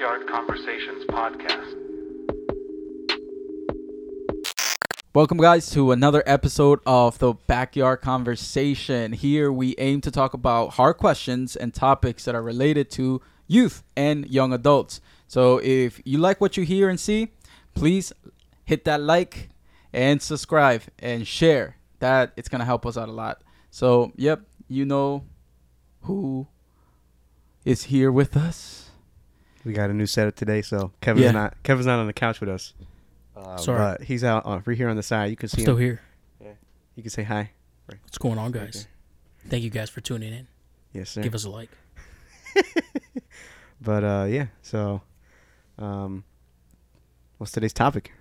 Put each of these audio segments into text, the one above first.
Backyard Conversations podcast. Welcome, guys, to another episode of the Backyard Conversation. Here we aim to talk about hard questions and topics that are related to youth and young adults. So if you like what you hear and see, please hit that like and subscribe and share. That it's gonna help us out a lot. So, yep, you know who is here with us. We got a new setup today, so Kevin's Yeah. not Kevin's not on the couch with us. Uh, Sorry. but he's out uh, right here on the side. You can see I'm still him. here. You can say hi. What's going on, guys? Thank you guys for tuning in. Yes, sir. Give us a like. But uh, yeah. So, um, what's today's topic?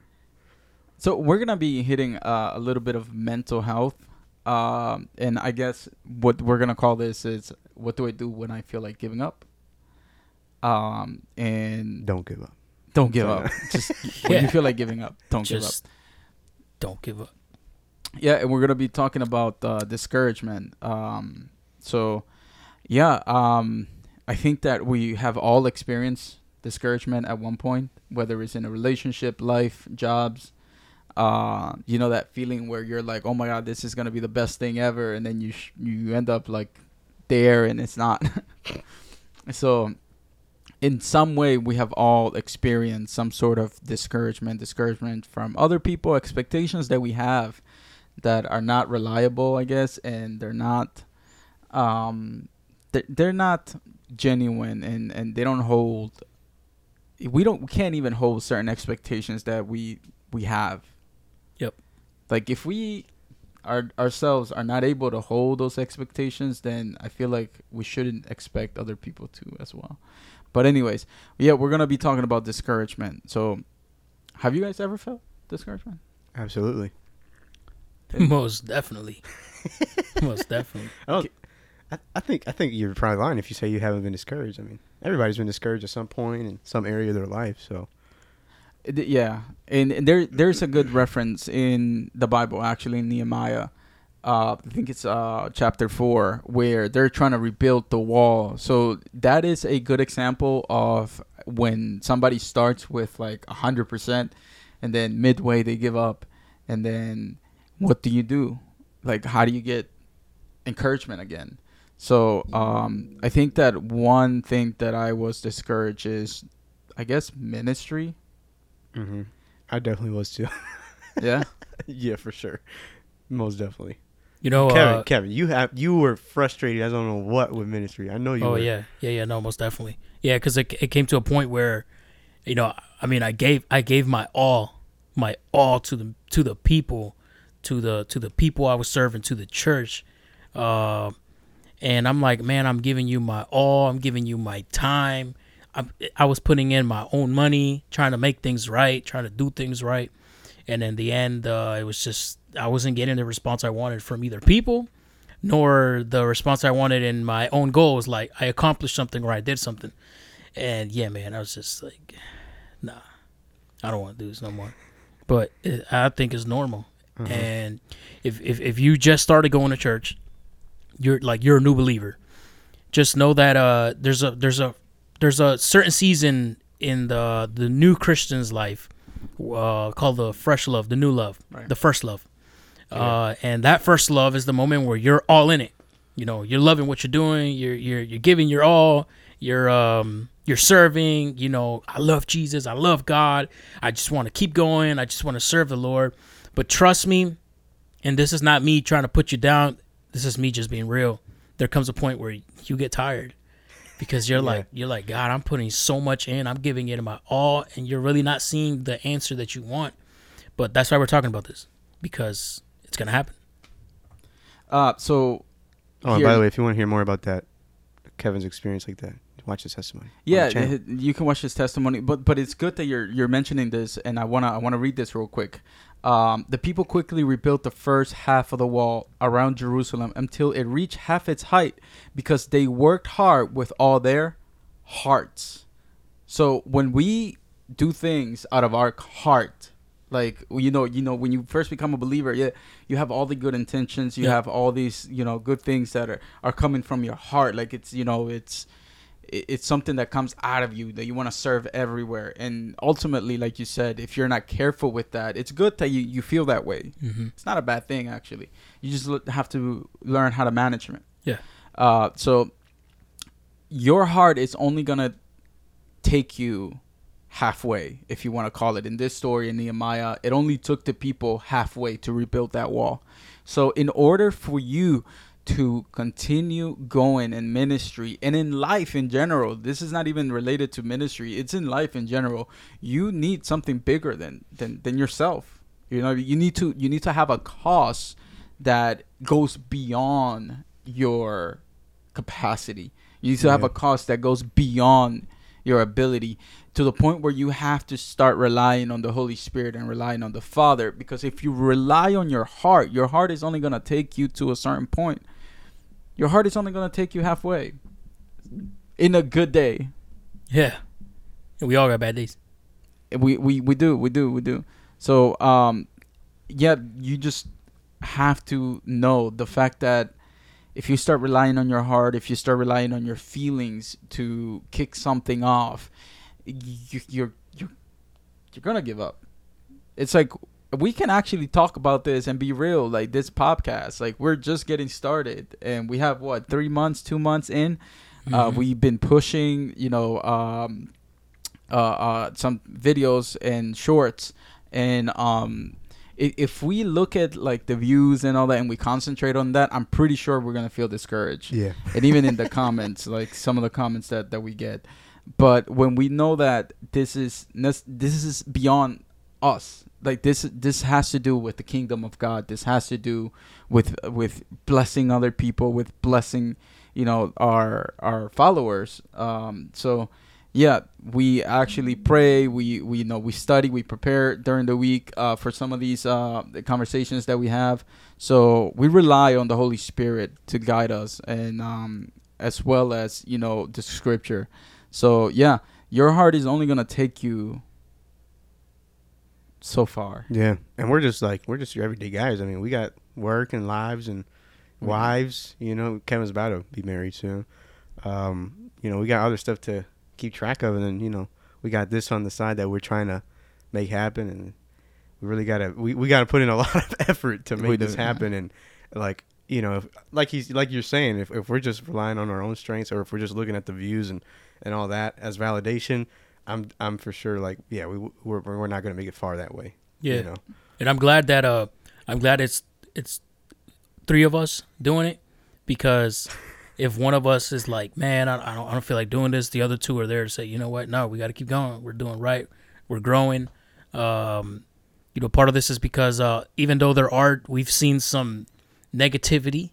So we're gonna be hitting uh, a little bit of mental health, um, and I guess what we're gonna call this is what do I do when I feel like giving up? Um, and Don't give up. don't give up. Just when you feel like giving up, don't give up. Don't give up. Yeah, and we're gonna be talking about uh, discouragement. Um, so, yeah, um, I think that we have all experienced discouragement at one point, whether it's in a relationship, life, jobs. Uh, you know that feeling where you're like, "Oh my God, this is gonna be the best thing ever," and then you sh- you end up like there, and it's not. so, in some way, we have all experienced some sort of discouragement, discouragement from other people, expectations that we have that are not reliable, I guess, and they're not, um, they're, they're not genuine, and and they don't hold. We don't. We can't even hold certain expectations that we we have. Yep. Like if we our ourselves are not able to hold those expectations, then I feel like we shouldn't expect other people to as well. But anyways, yeah, we're gonna be talking about discouragement. So, have you guys ever felt discouragement? Absolutely. Most definitely. Most definitely. I. I, I think I think you're probably lying if you say you haven't been discouraged. I mean, everybody's been discouraged at some point in some area of their life. So yeah, and, and there there's a good reference in the Bible actually in Nehemiah. Uh, I think it's uh chapter four where they're trying to rebuild the wall. So that is a good example of when somebody starts with like a hundred percent, and then midway they give up, and then what do you do? Like how do you get encouragement again? So um, I think that one thing that I was discouraged is, I guess ministry. hmm I definitely was too. Yeah. yeah, for sure. Most definitely. You know, Kevin, uh, Kevin, you have you were frustrated. I don't know what with ministry. I know you. oh were. yeah, yeah, yeah. No, most definitely. Yeah, because it, it came to a point where, you know, I mean, I gave I gave my all, my all to the to the people, to the to the people I was serving, to the church, uh, and I'm like, man, I'm giving you my all. I'm giving you my time. I I was putting in my own money, trying to make things right, trying to do things right, and in the end, uh, it was just I wasn't getting the response I wanted from either people nor the response I wanted in my own goals. Like I accomplished something or I did something. And yeah, man, I was just like, nah, I don't want to do this no more. But it, I think it's normal. Uh-huh. And if, if if you just started going to church, you're like you're a new believer. Just know that uh there's a there's a there's a certain season in the the new Christian's life uh called the fresh love, the new love, Right. the first love. Uh, and that first love is the moment where you're all in it. You know, you're loving what you're doing. You're you're you're giving your all. You're um you're serving. You know, I love Jesus. I love God. I just want to keep going. I just want to serve the Lord. But trust me, and this is not me trying to put you down. This is me just being real. There comes a point where you get tired because you're Yeah. like you're like God. I'm putting so much in. I'm giving it my all, and you're really not seeing the answer that you want. But that's why we're talking about this because it's gonna happen. Uh, so Oh, and by the way, if you want to hear more about that, Kevin's experience like that, watch his testimony. yeah, you can watch his testimony, but but it's good that you're you're mentioning this, and I wanna I wanna read this real quick. Um, the people quickly rebuilt the first half of the wall around Jerusalem until it reached half its height because they worked hard with all their hearts. So when we do things out of our heart, like you know, you know, when you first become a believer, yeah, you have all the good intentions, you Yeah. have all these, you know, good things that are are coming from your heart. Like it's, you know, it's it's something that comes out of you that you want to serve everywhere. And ultimately, like you said, if you're not careful with that, it's good that you, you feel that way. Mm-hmm. It's not a bad thing actually. You just have to learn how to manage it. Yeah. Uh, so your heart is only gonna take you halfway, if you want to call it. In this story in Nehemiah, it only took the people halfway to rebuild that wall. So in order for you to continue going in ministry and in life in general, this is not even related to ministry. It's in life in general. You need something bigger than than than yourself. You know, you need to you need to have a cause that goes beyond your capacity. You need to have a cause that goes beyond your ability to the point where you have to start relying on the Holy Spirit and relying on the Father. Because if you rely on your heart, your heart is only going to take you to a certain point. Your heart is only going to take you halfway in a good day. Yeah. We all got bad days. we we we do we do we do so um yeah you just have to know the fact that if you start relying on your heart if you start relying on your feelings to kick something off you, you're you're you're gonna give up. It's like we can actually talk about this and be real like this podcast. Like we're just getting started and we have what three months two months in? Uh, Mhm. we've been pushing you know um uh, uh, some videos and shorts, and um, if we look at like the views and all that, and we concentrate on that, I'm pretty sure we're gonna feel discouraged. Yeah. And even in the comments, like some of the comments that that we get, but when we know that this is this is beyond us, like this this has to do with the kingdom of God. This has to do with with blessing other people, with blessing, you know, our our followers. Um, so yeah we actually pray we we you know we study we prepare during the week uh, for some of these uh, conversations that we have so we rely on the holy spirit to guide us and um, as well as you know the scripture so yeah your heart is only gonna take you so far Yeah, and we're just like we're just your everyday guys. I mean, we got work and lives and wives. You know, Kevin's about to be married soon. Um, you know, we got other stuff to keep track of, and then you know, we got this on the side that we're trying to make happen, and we really gotta we, we gotta put in a lot of effort to make We this do, yeah. happen, and like you know, if, like he's like you're saying, if if we're just relying on our own strengths, or if we're just looking at the views and and all that as validation. I'm I'm for sure like yeah we we're, we're not gonna make it far that way. Yeah. You know? and I'm glad that uh I'm glad it's it's three of us doing it because if one of us is like, man, I, I don't I don't feel like doing this, the other two are there to say, you know what, no, we got to keep going. We're doing right. We're growing. Um, you know, part of this is because uh, even though there are, we've seen some negativity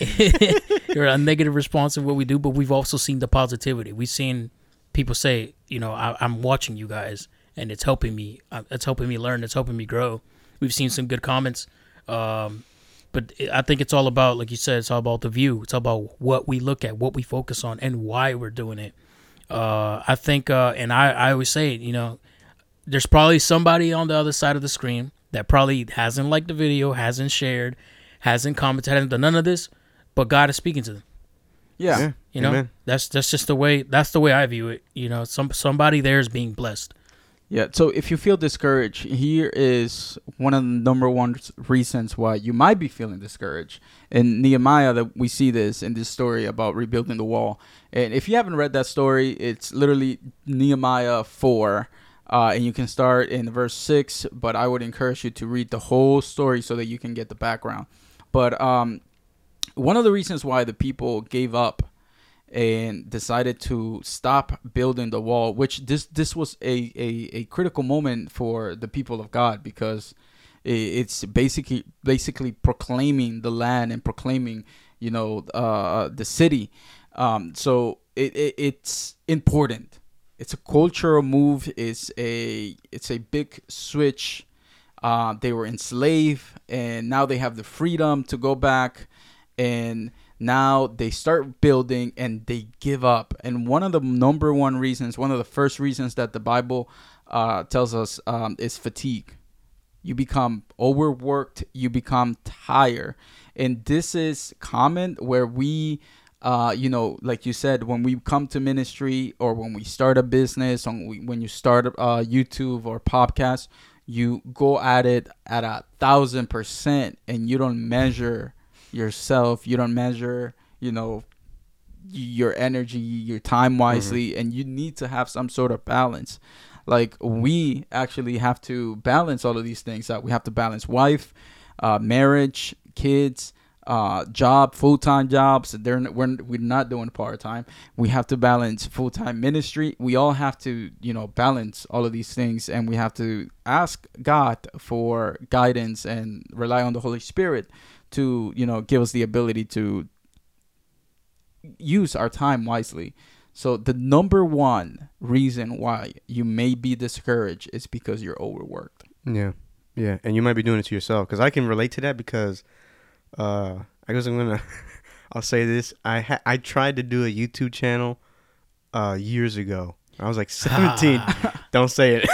or a negative response of what we do, but we've also seen the positivity. We've seen people say, you know, I, I'm watching you guys, and it's helping me. uh, It's helping me learn. It's helping me grow. We've seen some good comments, um, but I think it's all about, like you said, it's all about the view. It's all about what we look at, what we focus on, and why we're doing it. Uh, I think, uh, and I, I always say, it, you know, there's probably somebody on the other side of the screen that probably hasn't liked the video, hasn't shared, hasn't commented, hasn't done none of this, but God is speaking to them. yeah, You know, Amen. that's that's just the way that's the way I view it. You know, some somebody there is being blessed. Yeah, so if you feel discouraged, here is one of the number one reasons why you might be feeling discouraged. In Nehemiah, that we see this in this story about rebuilding the wall. And if you haven't read that story, it's literally Nehemiah four, uh, and you can start in verse six. But I would encourage you to read the whole story so that you can get the background. But um, one of the reasons why the people gave up and decided to stop building the wall which this this was a, a, a critical moment for the people of god because it's basically basically proclaiming the land and proclaiming you know uh, the city. Um, so it, it it's important. It's a cultural move. It's a it's a big switch. Uh, they were enslaved and now they have the freedom to go back and now they start building and they give up. And one of the number one reasons one of the first reasons that the bible uh, tells us um, is fatigue. You become overworked you become tired. And this is common where we uh, you know, like you said, when we come to ministry or when we start a business, when, when you start uh, YouTube or podcast, you go at it at a thousand percent and you don't measure yourself. You don't measure, you know, your energy, your time wisely, and you need to have some sort of balance. Like we actually have to balance all of these things out. We have to balance wife, uh, marriage, kids, uh, job, full time jobs. They're we're we're not doing part time. We have to balance full time ministry. We all have to you know balance all of these things, and we have to ask God for guidance and rely on the Holy Spirit to you know give us the ability to use our time wisely. So the number one reason why you may be discouraged is because you're overworked. Yeah, yeah, and you might be doing it to yourself because I can relate to that because, uh, I guess I'm gonna, I'll say this: I ha- I tried to do a YouTube channel, uh, years ago. I was like 17. Don't say it.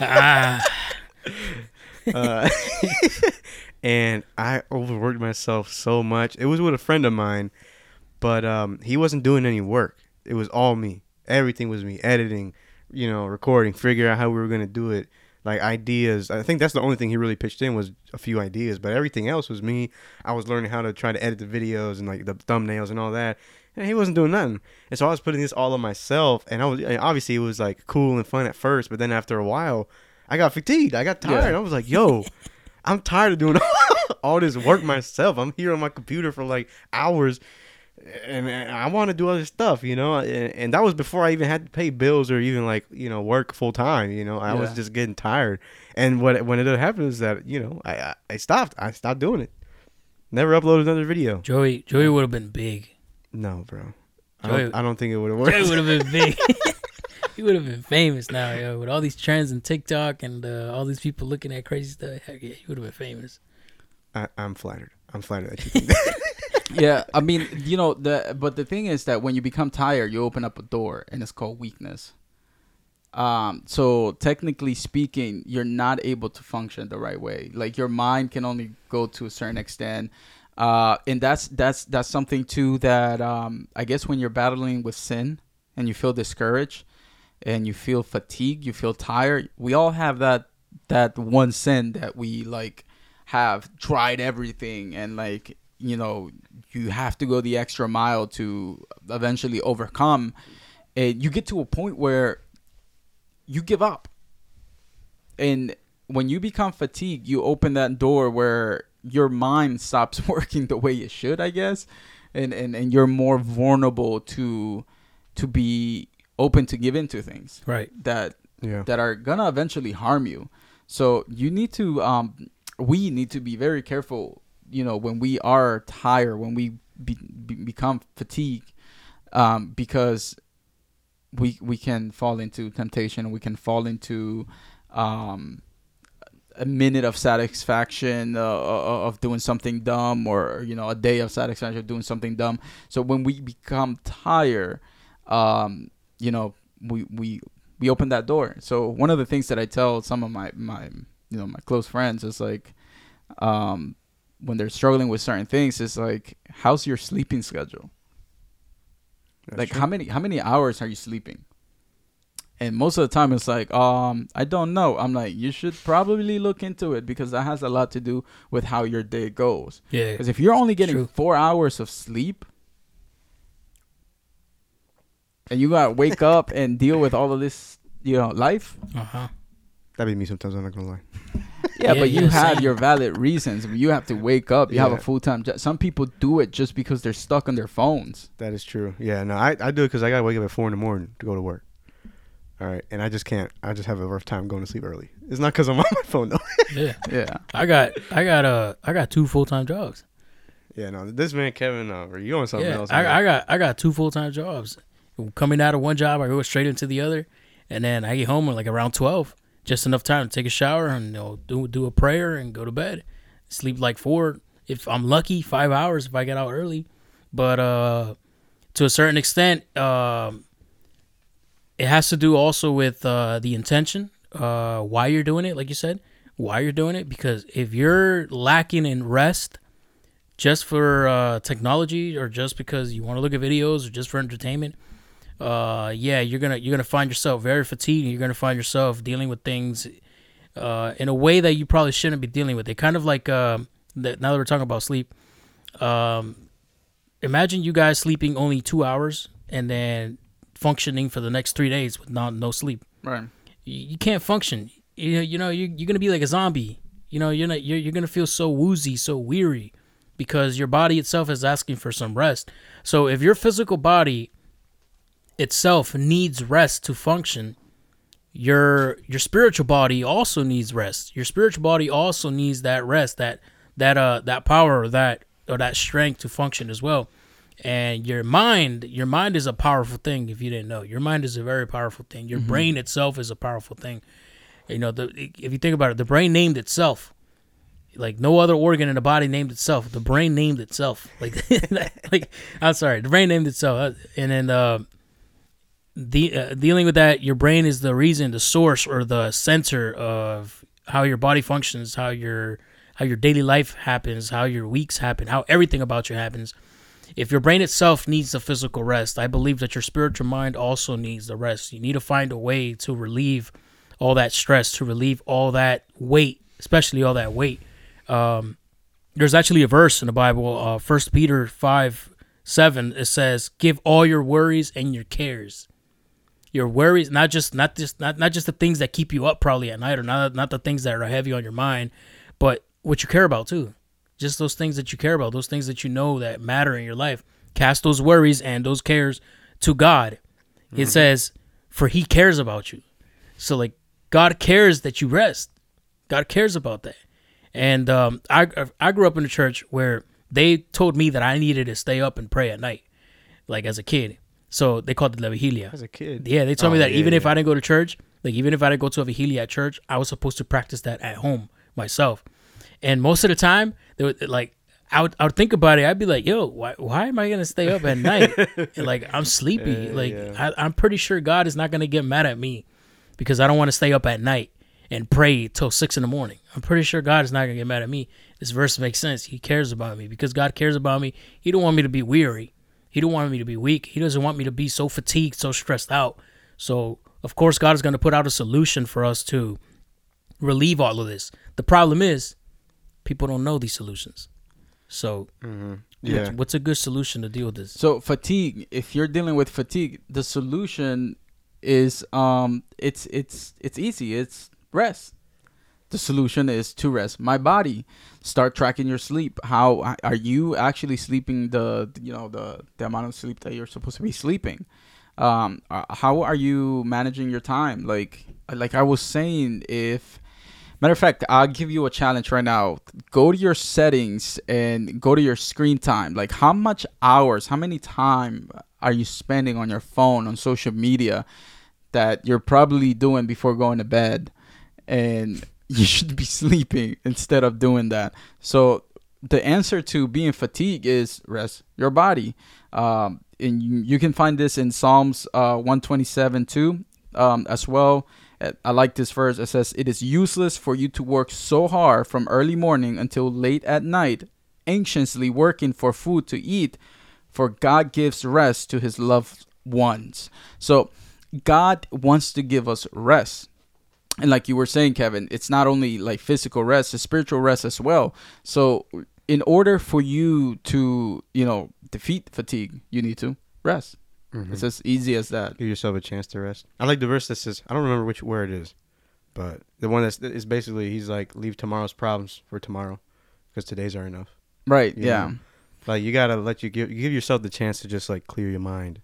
ah, uh, and I overworked myself so much. It was with a friend of mine, but um, he wasn't doing any work. It was all me. Everything was me. Editing, you know, recording, figure out how we were gonna do it, like ideas. I think that's the only thing he really pitched in was a few ideas, but everything else was me. I was learning how to try to edit the videos and like the thumbnails and all that. And he wasn't doing nothing. And so I was putting this all on myself. And I was and obviously it was like cool and fun at first, but then after a while, I got fatigued. I got tired. Yeah. I was like, yo, I'm tired of doing all this work myself. I'm here on my computer for like hours, and, and I want to do other stuff, you know. And, and that was before I even had to pay bills or even like you know work full time. You know, I was just getting tired. And what when it happened is that you know I, I I stopped. I stopped doing it. Never uploaded another video. Joey Joey would have been big. No, bro. I don't, I don't think it would have worked. Joey worked. would have been big. he would have been famous now, yo, with all these trends and TikTok and uh, all these people looking at crazy stuff. Heck yeah, he would have been famous. I, I'm flattered. I'm flattered that you think that. yeah, I mean, you know, the but the thing is that when you become tired, you open up a door, and it's called weakness. Um, so technically speaking, you're not able to function the right way. Like your mind can only go to a certain extent, uh, and that's that's that's something too that um, I guess when you're battling with sin and you feel discouraged and you feel fatigued, you feel tired. We all have that that one sin that we like have tried everything and like you know you have to go the extra mile to eventually overcome and you get to a point where you give up and when you become fatigued you open that door where your mind stops working the way it should i guess and and, and you're more vulnerable to to be open to give into things Right. that yeah. that are gonna eventually harm you. So you need to, um, we need to be very careful. You know, when we are tired, when we be, be, become fatigued, um, because we we can fall into temptation. We can fall into um, a minute of satisfaction uh, of doing something dumb, or you know, a day of satisfaction of doing something dumb. So when we become tired, um, you know, we we we opened that door. So one of the things that I tell some of my my you know my close friends is like, um, when they're struggling with certain things, is like, how's your sleeping schedule? That's like true. how many how many hours are you sleeping? And most of the time it's like, um, I don't know. I'm like, you should probably look into it because that has a lot to do with how your day goes. Yeah. Because if you're only getting True. four hours of sleep, and you gotta wake up and deal with all of this, you know, life. Uh huh. That'd be me sometimes. I'm not gonna lie. Yeah, Yeah, but you have your valid reasons. You have to wake up. You have a full time job. Some people do it just because they're stuck on their phones. That is true. Yeah, no, I, I do it because I gotta wake up at four in the morning to go to work. All right, and I just can't. I just have a rough time going to sleep early. It's not because I'm on my phone though. Yeah. Yeah. I got I got uh I got two full time jobs. yeah, no, this man Kevin, uh, are you on something yeah, else? I. I got I got two full time jobs. Coming out of one job, I go straight into the other, and then I get home like around twelve, just enough time to take a shower and you know, do do a prayer and go to bed. Sleep like four, if I'm lucky, five hours if I get out early. But uh, to a certain extent, um, it has to do also with uh, the intention, uh, why you're doing it. Like you said, why you're doing it. Because if you're lacking in rest, just for uh, technology or just because you want to look at videos or just for entertainment, uh, yeah, you're gonna you're gonna find yourself very fatigued. You're gonna find yourself dealing with things uh, in a way that you probably shouldn't be dealing with. It kind of like uh, that. Now that we're talking about sleep, um, imagine you guys sleeping only two hours and then functioning for the next three days with not no sleep. Right. You, you can't function. You you know you you're gonna be like a zombie. You know you're not you're you're gonna feel so woozy, so weary, because your body itself is asking for some rest. So if your physical body itself needs rest to function, your your spiritual body also needs rest. Your spiritual body also needs that rest, that that uh that power, or that or that strength to function as well. And your mind, your mind is a powerful thing. If you didn't know, your mind is a very powerful thing. Your brain itself is a powerful thing. You know, the if you think about it, the brain named itself. Like no other organ in the body named itself. The brain named itself. Like, like I'm sorry, the brain named itself. Uh, And then uh, de- uh, dealing with that, your brain is the reason, the source, or the center of how your body functions, how your how your daily life happens, how your weeks happen, how everything about you happens. If your brain itself needs the physical rest, I believe that your spiritual mind also needs the rest. You need to find a way to relieve all that stress, to relieve all that weight, especially all that weight. Um, there's actually a verse in the Bible, uh, First Peter five seven. It says, "Give all your worries and your cares." Your worries, not just not just not, not just the things that keep you up probably at night, or not not the things that are heavy on your mind, but what you care about too. Just those things that you care about, those things that you know that matter in your life. Cast those worries and those cares to God. It says, "For He cares about you." So like God cares that you rest. God cares about that. And um, I I grew up in a church where they told me that I needed to stay up and pray at night, like as a kid. So they called it La Vigilia. As a kid. Yeah, they told me Oh, that yeah, even if. I didn't go to church, like even if I didn't go to a vigilia at church, I was supposed to practice that at home myself. And most of the time, they would like I would I would think about it. I'd be like, "Yo, why why am I gonna stay up at night? and like I'm sleepy. Yeah, like yeah. I, I'm pretty sure God is not gonna get mad at me because I don't want to stay up at night and pray till six in the morning. I'm pretty sure God is not gonna get mad at me. This verse makes sense. He cares about me because God cares about me. He don't want me to be weary. He don't want me to be weak. He doesn't want me to be so fatigued, so stressed out. So of course God is gonna put out a solution for us to relieve all of this. The problem is people don't know these solutions. So Yeah. what's, what's a good solution to deal with this? So fatigue. If you're dealing with fatigue, the solution is um, it's it's it's easy. It's rest. The solution is to rest. My body. Start tracking your sleep. How are you actually sleeping? The you know the the amount of sleep that you're supposed to be sleeping. Um, uh, how are you managing your time? Like like I was saying, if Matter of fact, I'll give you a challenge right now. Go to your settings and go to your screen time. Like how much hours, how many time are you spending on your phone on social media that you're probably doing before going to bed and you should be sleeping instead of doing that. So the answer to being fatigued is rest your body. Um, and you, can find this in Psalms uh, 127 too, um, as well. Uh, I like this verse. It says, It is useless for you to work so hard from early morning until late at night, anxiously working for food to eat, for God gives rest to his loved ones. So, God wants to give us rest. And like you were saying, Kevin, it's not only like physical rest, it's spiritual rest as well. So, in order for you to, you know, defeat fatigue, you need to rest. Mhm. It's as easy as that. Give yourself a chance to rest. I like the verse that says, I don't remember which where it is, but the one that's is basically he's like, leave tomorrow's problems for tomorrow, because today's are enough. Right. Yeah. yeah. Like you gotta let you give you give yourself the chance to just like clear your mind.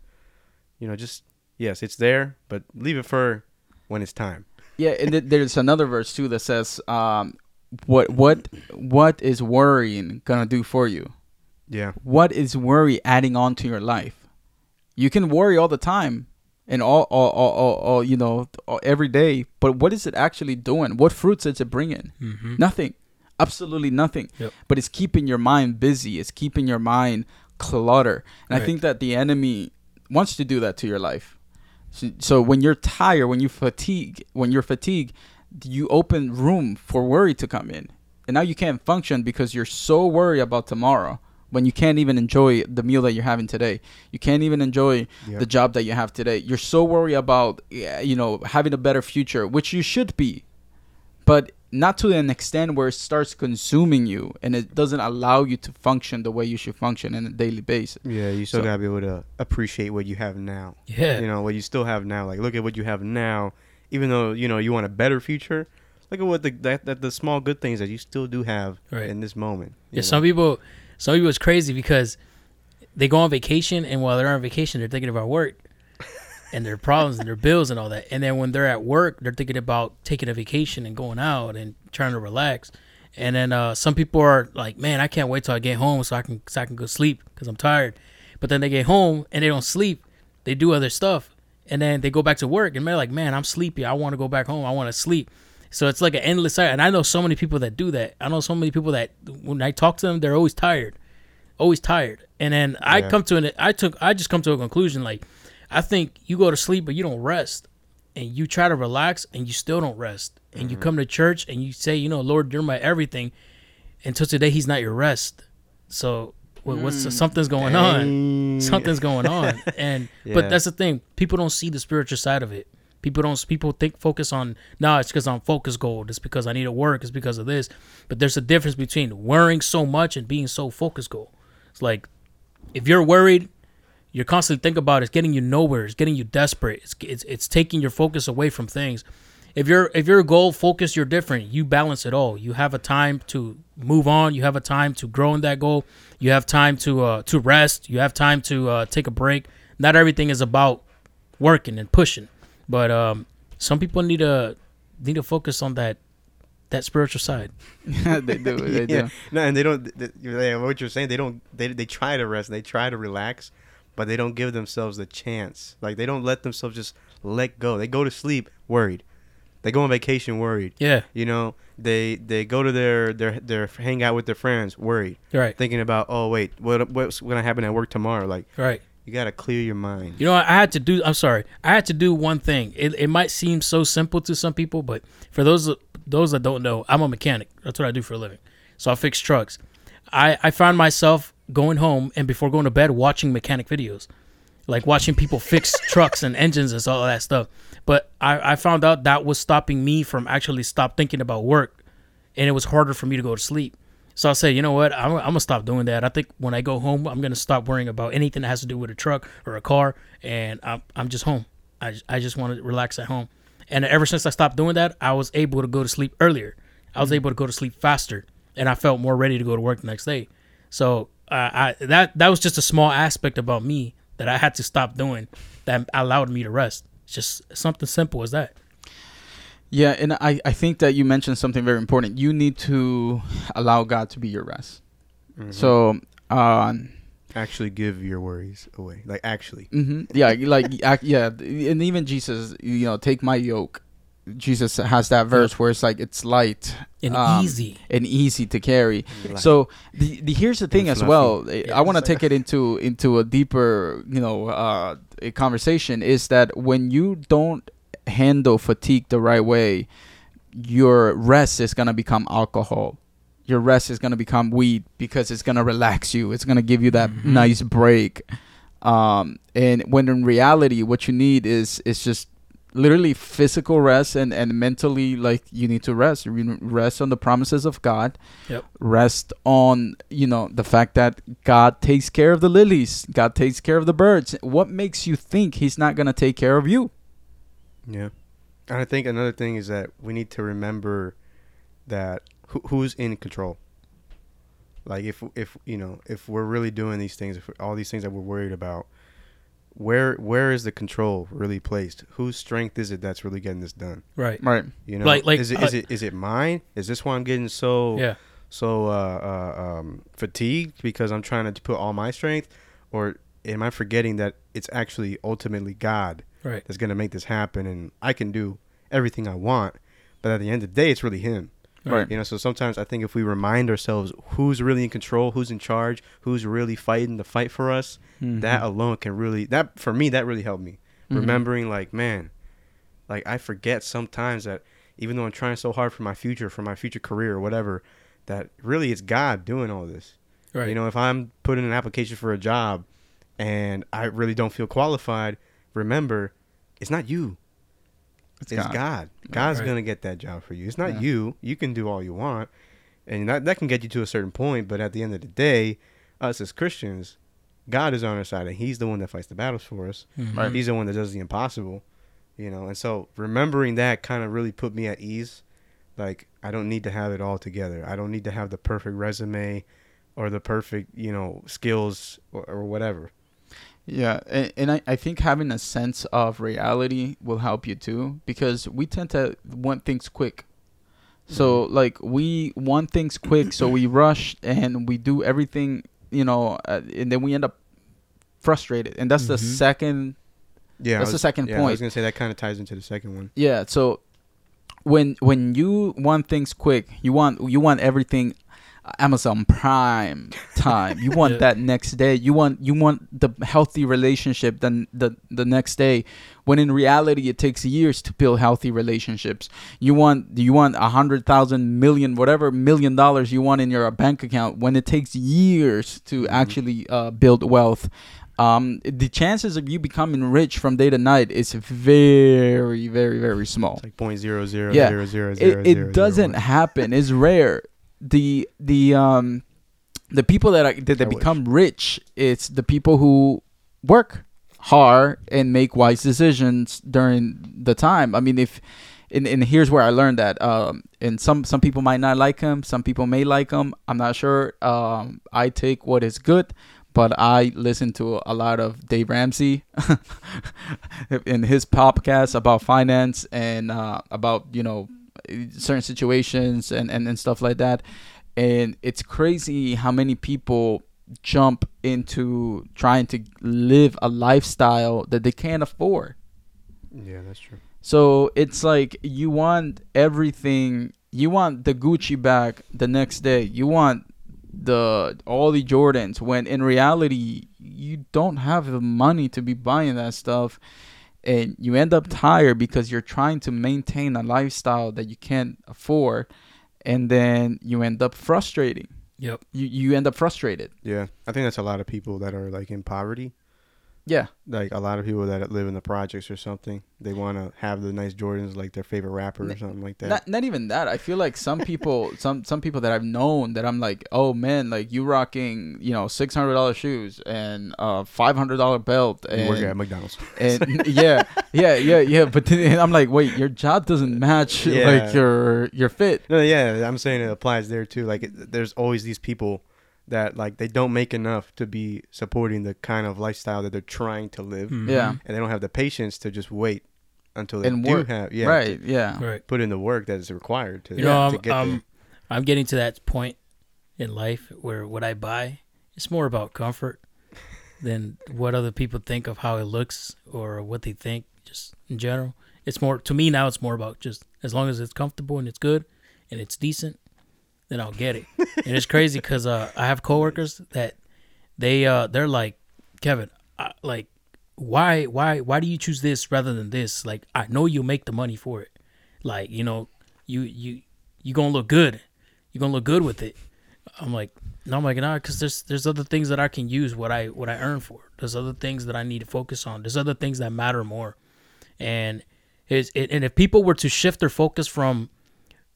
You know, just yes, it's there, but leave it for when it's time. Yeah, and th- there's another verse too that says, um, "What what what is worrying gonna do for you? Yeah. What is worry adding on to your life? You can worry all the time and all all all, all, all you know all, every day, but what is it actually doing? What fruits is it bringing? Mm-hmm. Nothing, absolutely nothing. Yep. But it's keeping your mind busy. It's keeping your mind clutter, and I think that the enemy wants to do that to your life. So, so when you're tired, when you fatigue, when you're fatigued, you open room for worry to come in. and now you can't function because you're so worried about tomorrow when you can't even enjoy the meal that you're having today. You can't even enjoy Yeah. the job that you have today. You're so worried about you know having a better future, which you should be, but not to an extent where it starts consuming you and it doesn't allow you to function the way you should function on a daily basis. Yeah, you still So- gotta be able to appreciate what you have now. Yeah. You know what you still have now. Like look at what you have now. Even though you know you want a better future, look at what the that, that the small good things that you still do have Right. in this moment. Yeah, know? some people, some people it's crazy because they go on vacation and while they're on vacation, they're thinking about work and their problems and their bills and all that. And then when they're at work, they're thinking about taking a vacation and going out and trying to relax. And then uh, some people are like, "Man, I can't wait till I get home so I can so I can go sleep because I'm tired." But then they get home and they don't sleep. They do other stuff, and then they go back to work and they're like, "Man, I'm sleepy. I want to go back home. I want to sleep." So it's like an endless cycle. And I know so many people that do that. I know so many people that when I talk to them, they're always tired, always tired. And then I come to an, I took, I just come to a conclusion. Like, I think you go to sleep, but you don't rest, and you try to relax, and you still don't rest. And you mm-hmm. come to church and you say, you know, Lord, you're my everything. Until today, He's not your rest. So what, what's mm. something's going on? Something's going on. And Yeah. but that's the thing. People don't see the spiritual side of it. People don't. People think focus on. No, it's because I'm focus gold. It's because I need to work. It's because of this. But there's a difference between worrying so much and being so focus goal. It's like if you're worried, you're constantly thinking about it, it's getting you nowhere. It's getting you desperate. It's, it's it's taking your focus away from things. If you're if you're goal focused, you're different. You balance it all. You have a time to move on. You have a time to grow in that goal. You have time to uh, to rest. You have time to uh, take a break. Not everything is about working and pushing, but um, some people need to need to focus on that that spiritual side. They do. They yeah. do. No, and they don't. They, they, what you're saying, they don't. They they try to rest. They try to relax, but they don't give themselves the chance. Like they don't let themselves just let go. They go to sleep worried. They go on vacation worried. Yeah, You know, they they go to their their their hang out with their friends worried, right, thinking about oh wait, what what's gonna happen at work tomorrow? Like right. you gotta clear your mind. You know, I had to do. I'm sorry, I had to do one thing. It, it might seem so simple to some people, but for those those that don't know, I'm a mechanic. That's what I do for a living. So I fix trucks. I I found myself going home and before going to bed watching mechanic videos, like watching people fix trucks and engines and all that stuff. But I I found out that was stopping me from actually stop thinking about work, and it was harder for me to go to sleep. So I said, you know what? I'm, I'm gonna stop doing that. I think when I go home, I'm gonna stop worrying about anything that has to do with a truck or a car, and I'm, I'm just home. I, I just want to relax at home. And ever since I stopped doing that, I was able to go to sleep earlier. I was mm. able to go to sleep faster, and I felt more ready to go to work the next day. So uh, I that that was just a small aspect about me that I had to stop doing that allowed me to rest. It's just something simple as that. Yeah, and I, I think that you mentioned something very important. You need to allow God to be your rest. Mhm. So, um, actually give your worries away. Like actually. hmm yeah, like yeah, and even Jesus, you know, take my yoke. Jesus has that verse where it's like it's light And um, easy. and easy to carry. Like, So the, the here's the thing as well. fluffy. I want to take it into into a deeper, you know, uh, a conversation. Is that when you don't handle fatigue the right way, your rest is gonna become alcohol. Your rest is gonna become weed because it's gonna relax you. It's gonna give you that Mhm. nice break. Um, and when in reality, what you need is is just literally physical rest and and mentally like you need to rest. You rest on the promises of God Yep. rest on you know the fact that God takes care of the lilies, God takes care of the birds. What makes you think He's not gonna take care of you? Yeah. And I think another thing is that we need to remember that who, who's in control. Like if if you know if we're really doing these things, if all these things that we're worried about, where where is the control really placed? Whose strength is it that's really getting this done? Right. Right. You know, Like- like, is it uh, is it is it mine? Is this why I'm getting so Yeah. so uh, uh, um, fatigued because I'm trying to put all my strength, or am I forgetting that it's actually ultimately God Right. that's gonna make this happen, and I can do everything I want, but at the end of the day, it's really Him. Right. You know, so sometimes I think if we remind ourselves who's really in control, who's in charge, who's really fighting the fight for us, Mm-hmm. that alone can really that for me that really helped me. Mhm. Remembering like, man, like I forget sometimes that even though I'm trying so hard for my future, for my future career or whatever, that really it's God doing all this. Right. You know, if I'm putting an application for a job and I really don't feel qualified, remember, it's not you. It's, God. God's Right. gonna get that job for you. It's not Yeah. you. You can do all you want, and that that can get you to a certain point. But at the end of the day, us as Christians, God is on our side, and He's the one that fights the battles for us. Mhm. Right. He's the one that does the impossible, you know. And so remembering that kind of really put me at ease. Like I don't need to have it all together. I don't need to have the perfect resume or the perfect, you know, skills or, or whatever. Yeah, and, and I, I think having a sense of reality will help you too because we tend to want things quick. So like we want things quick, so we rush and we do everything, you know, uh, and then we end up frustrated. And that's the Mhm. second Yeah, That's the was- second yeah, I was gonna say that kind of ties into the second one. Yeah, so when when you want things quick, you want you want everything Amazon Prime time. You want Yeah. that next day. You want you want the healthy relationship then the the next day. When in reality, it takes years to build healthy relationships. You want you want a hundred thousand million whatever million dollars you want in your bank account. When it takes years to actually uh, build wealth. Um, the chances of you becoming rich from day to night is very, very, very small It's like point zero zero Yeah. zero zero zero it, it zero doesn't zero happen it's rare the the um the people that are, that, that wish. become rich it's the people who work hard and make wise decisions during the time i mean if and, and here's where i learned that um and some some people might not like him some people may like him i'm not sure um i take what is good but I listen to a lot of Dave Ramsey in his podcast about finance and uh, about you know certain situations and, and, and stuff like that. And it's crazy how many people jump into trying to live a lifestyle that they can't afford. Yeah, that's true. So it's like you want everything. You want the Gucci bag the next day. You want the all the Jordans when in reality you don't have the money to be buying that stuff and you end up tired because you're trying to maintain a lifestyle that you can't afford and then you end up frustrating. Yep. You you end up frustrated. Yeah, I think that's a lot of people that are like in poverty. Yeah. Like a lot of people that live in the projects or something. They want to have the nice Jordans, like their favorite rapper or something like that. Not not even that. I feel like some people some some people that I've known that I'm like, oh man, like you rocking, you know, six hundred dollar shoes and a five hundred dollar belt And, You work at McDonald's. and yeah, yeah, yeah, yeah. But then I'm like, wait, your job doesn't match Yeah. like your your fit. No, yeah, I'm saying it applies there too. Like, it, there's always these people that like they don't make enough to be supporting the kind of lifestyle that they're trying to live, Mhm. Yeah. and they don't have the patience to just wait until they And do work. have yeah right. Yeah. Right. put in the work that is required to, You know, to I'm, get I'm, there. I'm getting to that point in life where what I buy, it's more about comfort than what other people think of how it looks or what they think just in general. It's more to me now. It's more about just as long as it's comfortable and it's good and it's decent, then I'll get it. and it's crazy because uh, I have coworkers that they uh, they're like, Kevin, like, why why why do you choose this rather than this? Like, I know you'll make the money for it. Like, you know, you you you gonna look good. You gonna look good with it. I'm like, no, I'm like, nah, because there's there's other things that I can use what I what I earn for. There's other things that I need to focus on. There's other things that matter more, and it's, it, and if people were to shift their focus from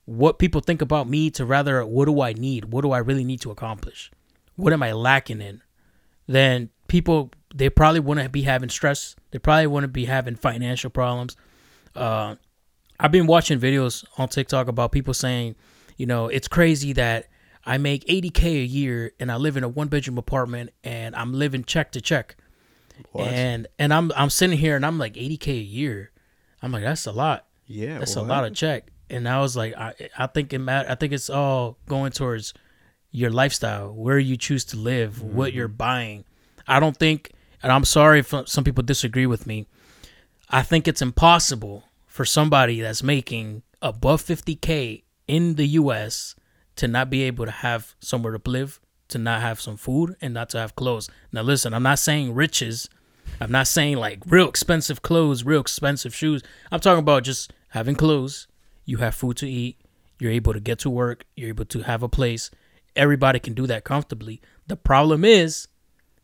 what people think about me to rather what do I need, what do I really need to accomplish, what am I lacking in, then people they probably wouldn't be having stress. They probably wouldn't be having financial problems. Uh, I've been watching videos on TikTok about people saying, you know, it's crazy that I make 80k a year and I live in a one bedroom apartment and I'm living check to check. What? And and I'm I'm sitting here and I'm like 80k a year. I'm like that's a lot. yeah, That's what? a lot of check. And I was like I I think it matter I think it's all going towards your lifestyle, where you choose to live, what you're mm-hmm. buying. I don't think and I'm sorry if some people disagree with me. I think it's impossible for somebody that's making above 50k in the US to not be able to have somewhere to live, to not have some food and not to have clothes. Now listen, I'm not saying riches. I'm not saying like real expensive clothes, real expensive shoes. I'm talking about just having clothes, you have food to eat, You're able to get to work. You're able to have a place. Everybody can do that comfortably. The problem is,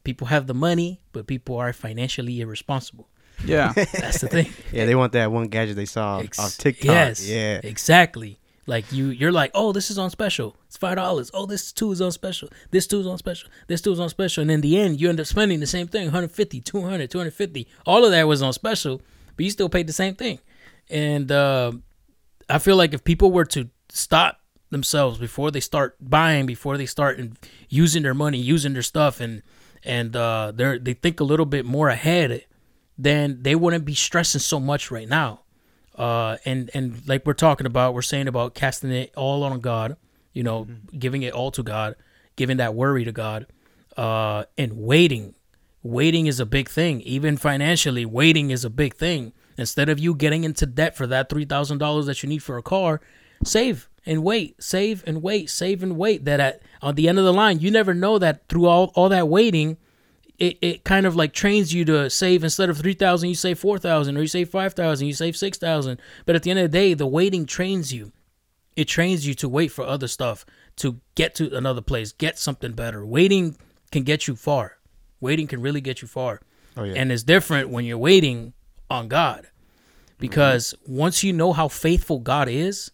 people have the money, but people are financially irresponsible. Yeah. That's the thing. Yeah, they want that one gadget they saw Ex- off TikTok. Yes. Yeah. Exactly. Like you, you're like, oh, this is on special. It's five dollars. Oh, this two is on special. This two is on special. This two is on special. And in the end, you end up spending the same thing 150, 200, 250. All of that was on special, but you still paid the same thing. And uh, I feel like if people were to stop themselves before they start buying, before they start in, using their money, using their stuff, and and uh, they they think a little bit more ahead, then they wouldn't be stressing so much right now. Uh and and like we're talking about we're saying about casting it all on god you know giving it all to god giving that worry to god uh and waiting. Waiting is a big thing. Even financially waiting is a big thing instead of you getting into debt for that $3000 that you need for a car save and wait save and wait save and wait. That at on the end of the line you never know that through all, all that waiting it, it kind of like trains you to save. Instead of 3000 you save 4000 or you save 5000 you save 6000 but at the end of the day the waiting trains you. It trains you to wait for other stuff to get to another place get something better. Waiting can get you far. Waiting can really get you far. Oh yeah. and it's different when you're waiting on god because once you know how faithful god is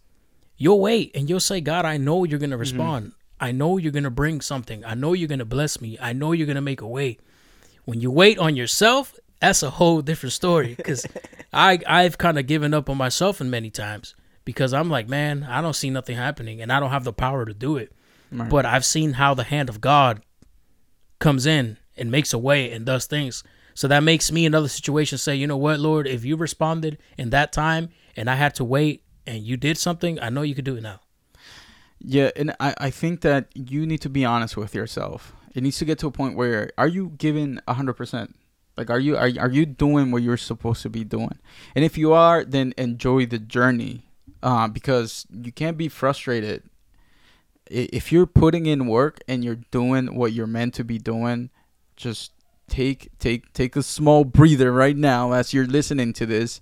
you'll wait and you'll say god i know you're going to mm-hmm. respond. I know you're going to bring something. I know you're going to bless me. I know you're going to make a way. When you wait on yourself that's a whole different story. Because i i've kind of given up on myself in many times because i'm like man i don't see nothing happening and i don't have the power to do it. Right. but i've seen how the hand of god comes in and makes a way and does things so that makes me in other situations say you know what lord if you responded in that time and i had to wait and you did something i know you could do it now Yeah, and I, I think that you need to be honest with yourself. It needs to get to a point where are you giving hundred percent? Like are you are, are you doing what you're supposed to be doing? And if you are, then enjoy the journey, uh, because you can't be frustrated. If you're putting in work and you're doing what you're meant to be doing, just take take take a small breather right now as you're listening to this,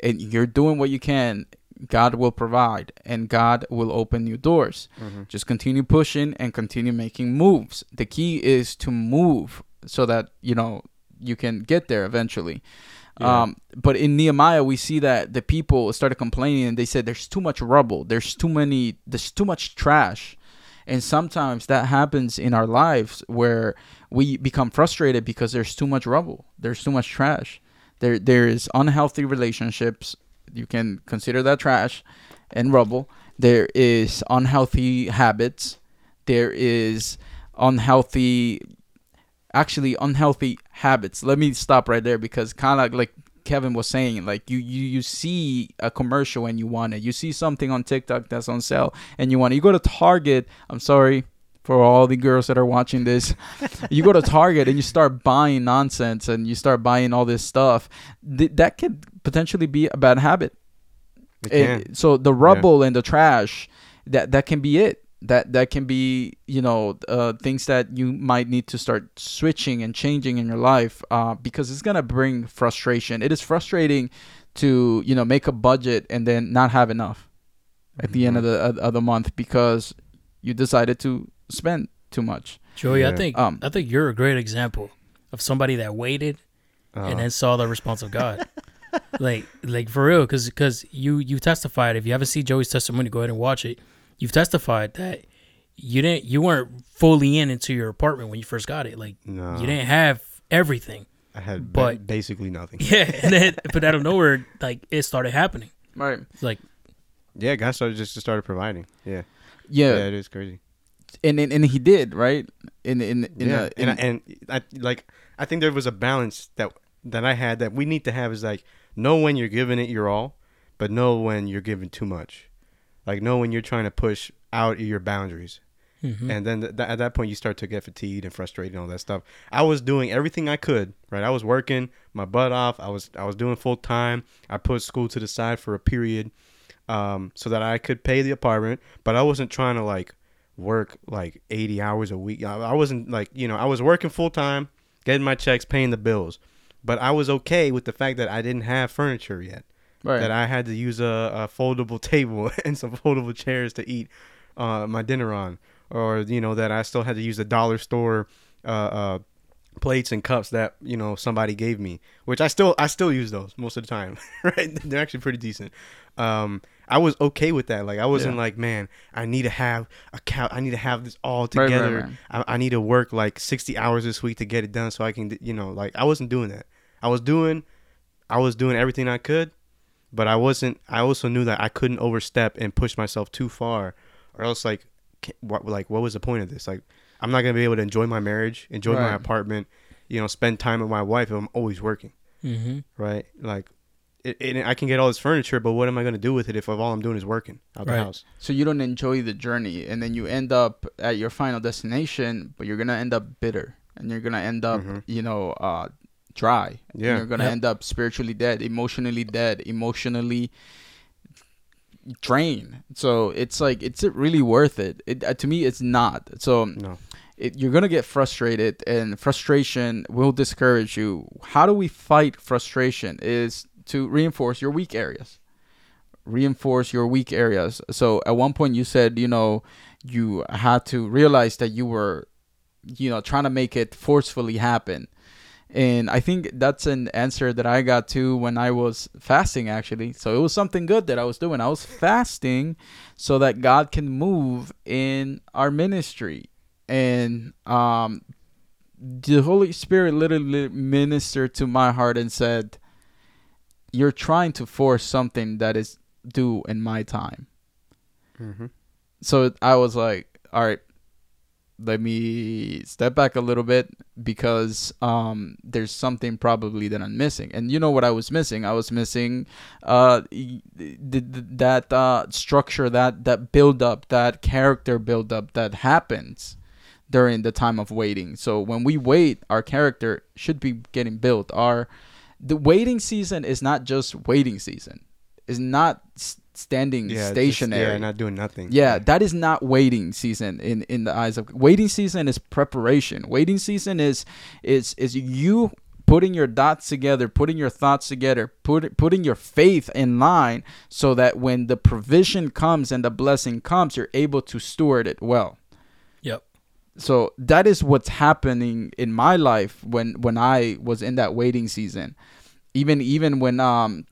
and you're doing what you can. God will provide and God will open new doors. Just continue pushing and continue making moves. The key is to move so that, you know, you can get there eventually. Yeah. Um, but in Nehemiah, we see that the people started complaining and they said, There's too much rubble, there's too many, there's too much trash. And sometimes that happens in our lives where we become frustrated because there's too much rubble, there's too much trash. There, there is unhealthy relationships. You can consider that trash and rubble. There is unhealthy habits. There is unhealthy, actually unhealthy habits. Let me stop right there because kind of like Kevin was saying, like you, you you see a commercial and you want it. You see something on TikTok that's on sale and you want it. You go to Target. I'm sorry for all the girls that are watching this. you go to Target and you start buying nonsense and you start buying all this stuff. Th- that could potentially be a bad habit. It And can. so the rubble and the trash, that that can be it. That that can be you know uh, things that you might need to start switching and changing in your life uh, because it's gonna bring frustration. It is frustrating to you know make a budget and then not have enough at the end of the of the month because you decided to spend too much. joey i think Um, i think you're a great example of somebody that waited Uh, and then saw the response of God. like, like for real, because because you you testified. If you haven't seen Joey's testimony, go ahead and watch it. You've testified that you didn't you weren't fully in into your apartment when you first got it. Like no, you didn't have everything. I had but- basically nothing. Yeah, and then but out of nowhere, like it started happening. Right. Like Yeah, God started just started providing. Yeah, Yeah. yeah, it is crazy. And, and and he did right in in in, yeah, a, in and I, and I like I think there was a balance that that I had that we need to have is like know when you're giving it your all, but know when you're giving too much. Like know when you're trying to push out your boundaries. mhm. And then th- at that point, you start to get fatigued and frustrated and all that stuff. I was doing everything I could, right? I was working my butt off. I was I was doing full time. I put school to the side for a period, um, so that I could pay the apartment. But I wasn't trying to like work like eighty hours a week. I, I wasn't like you know I was working full time, getting my checks, paying the bills. But I was okay with the fact that I didn't have furniture yet. Right. that I had to use a, a foldable table and some foldable chairs to eat uh, my dinner on, or you know that I still had to use the dollar store uh, uh, plates and cups that you know somebody gave me, which I still I still use those most of the time. right, they're actually pretty decent. Um, I was okay with that. Like I wasn't Yeah. like, man, I need to have a cow. I need to have this all Right, right, together. right. I, I need to work like sixty hours this week to get it done, so I can, you know, like I wasn't doing that. I was doing, I was doing everything I could, but I wasn't. I also knew that I couldn't overstep and push myself too far, or else like, what like what was the point of this? Like, I'm not gonna be able to enjoy my marriage, enjoy my apartment, you know, spend time with my wife if I'm always working, Mm-hmm. right? Like, it, it, I can get all this furniture, but what am I gonna do with it if all I'm doing is working out the house? So you don't enjoy the journey, and then you end up at your final destination, but you're gonna end up bitter, and you're gonna end up, Mhm. you know, uh, dry. and Yeah. you're gonna end up spiritually dead, emotionally dead, emotionally drained. So it's like, it's it really worth it? It uh, to me, it's not. So No. it, you're gonna get frustrated, and frustration will discourage you. How do we fight frustration? Is to reinforce your weak areas. Reinforce your weak areas. So at one point you said, you know, you had to realize that you were, you know, trying to make it forcefully happen. And I think that's an answer that I got to when I was fasting, actually. So it was something good that I was doing. I was fasting so that God can move in our ministry. And um, the Holy Spirit literally ministered to my heart and said, You're trying to force something that is due in my time. Mm-hmm. So I was like, All right, let me step back a little bit because um there's something probably that I'm missing. And you know what I was missing? I was missing uh th- th- that uh structure that that build up, that character build up that happens during the time of waiting. So when we wait, our character should be getting built. Our the waiting season is not just waiting season. It's not standing Yeah, just- stationary. yeah, not doing nothing. Yeah, that is not waiting season in in the eyes of waiting season is preparation. Waiting season is is is you putting your dots together, putting your thoughts together, put, putting your faith in line so that when the provision comes and the blessing comes, you're able to steward it well. Yep. So that is what's happening in my life when when I was in that waiting season. Even even when um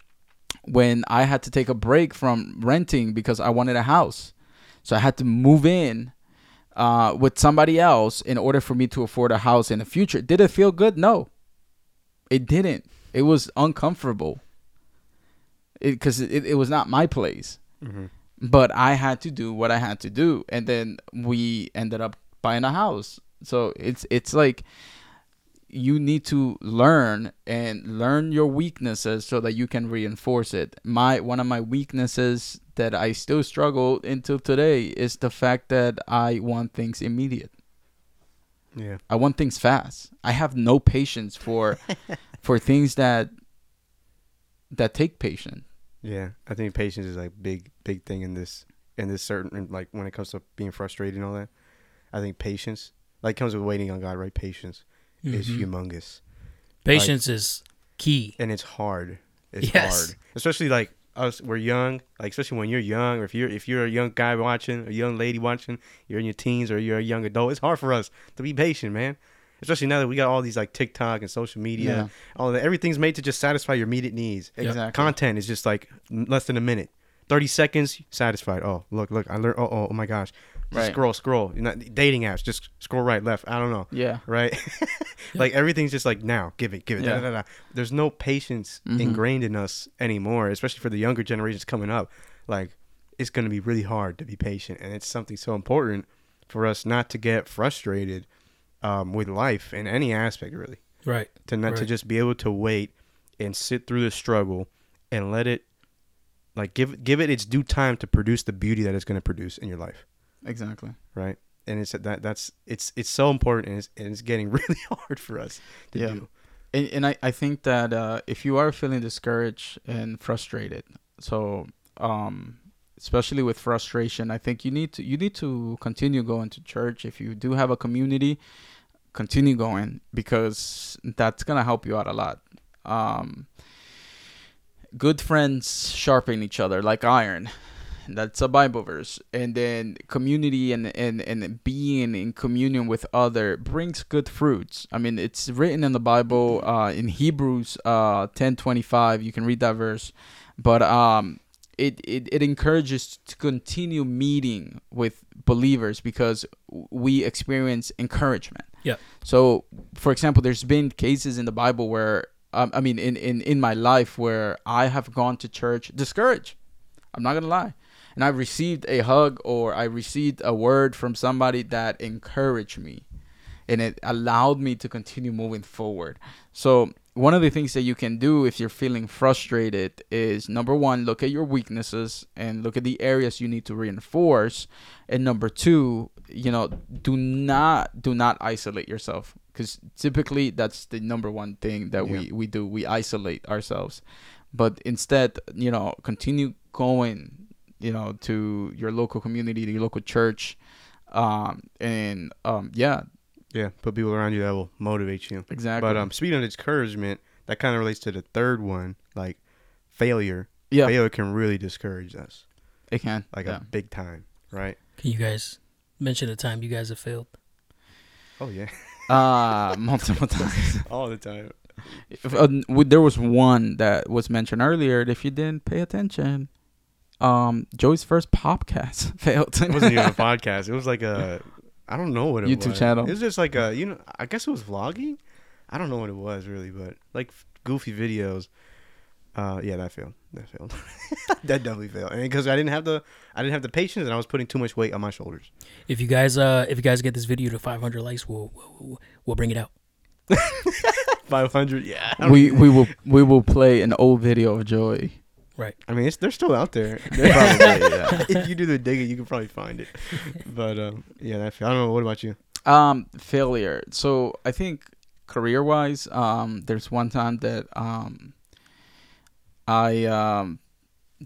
when I had to take a break from renting because I wanted a house. So I had to move in uh, with somebody else in order for me to afford a house in the future. Did it feel good? No. It didn't. It was uncomfortable. Because it, it, it was not my place. hmm But I had to do what I had to do. And then we ended up buying a house. So it's it's like you need to learn and learn your weaknesses so that you can reinforce it. My one of my weaknesses that I still struggle until today is the fact that I want things immediate. Yeah. I want things fast. I have no patience for for things that that take patience. Yeah, I think patience is like big, big thing in this, in this certain like when it comes to being frustrated and all that. I think patience, like comes with waiting on God, right? Patience is Mhm. humongous, Patience is key. and it's hard. It's Yes. hard, especially like us. We're young, like especially when you're young, or if you're if you're a young guy watching, a young lady watching, you're in your teens or you're a young adult. It's hard for us to be patient, man. Especially now that we got all these like TikTok and social media, Yeah. all that. Everything's made to just satisfy your immediate needs. Exactly. Content is just like less than a minute. 30 seconds, satisfied. Oh, look, look, I learned. Oh, oh, oh my gosh. Right. Scroll, scroll. You're not, dating apps, just scroll right, left. I don't know. Yeah. Right? like everything's just like now, give it, give it. Yeah. Da, da, da, da. There's no patience Mhm. ingrained in us anymore, especially for the younger generations coming up. Like, it's going to be really hard to be patient. And it's something so important for us not to get frustrated um, with life in any aspect, really Right. to not to just be able to wait and sit through the struggle and let it like give give it its due time to produce the beauty that it's going to produce in your life. Exactly. right? And it's that that's it's it's so important and it's, and it's getting really hard for us to Yeah. do. And, and I, I think that uh, if you are feeling discouraged and frustrated so um especially with frustration i think you need to you need to continue going to church. If you do have a community continue going because that's gonna help you out a lot. Um good friends sharpen each other like iron. That's a Bible verse. And then community and, and, and being in communion with other brings good fruits. I mean, it's written in the Bible uh, in Hebrews uh, ten twenty five. You can read that verse, but um, it, it it encourages to continue meeting with believers because we experience encouragement. Yeah. So, for example, there's been cases in the Bible where um, I mean, in, in in my life where I have gone to church discouraged. I'm not gonna lie, and I received a hug or I received a word from somebody that encouraged me, and it allowed me to continue moving forward. So one of the things that you can do if you're feeling frustrated is number one, look at your weaknesses and look at the areas you need to reinforce, and number two, you know, do not do not isolate yourself because typically that's the number one thing that we we do. We isolate ourselves, but instead, you know, continue going, you know, to your local community, to your local church, um, and um, yeah, Yeah, put people around you that will motivate you. exactly. But um, speaking of discouragement, that kind of relates to the third one, like failure. yeah, Failure can really discourage us, it can like yeah. a big time, right? Can you guys mention a time you guys have failed? Oh yeah, uh multiple times. all the time. If, uh, there was one that was mentioned earlier. If you didn't pay attention, um, Joey's first podcast failed. It wasn't even a podcast. It was like a, I don't know what it was. YouTube was. channel. It was just like a, you know, I guess it was vlogging. I don't know what it was really, but like goofy videos. Uh, yeah, that failed. That failed. that definitely failed. And because I didn't have the, I didn't have the patience, and I was putting too much weight on my shoulders. If you guys uh if you guys get this video to 500 likes, we'll we'll, we'll bring it out. Five hundred. Yeah. we we will we will play an old video of Joey. Right. I mean, it's, they're still out there. They're probably, yeah. if you do the digging, you can probably find it. But um, yeah, that. I don't know. What about you? Um, failure. So I think career wise, um, there's one time that um, I um,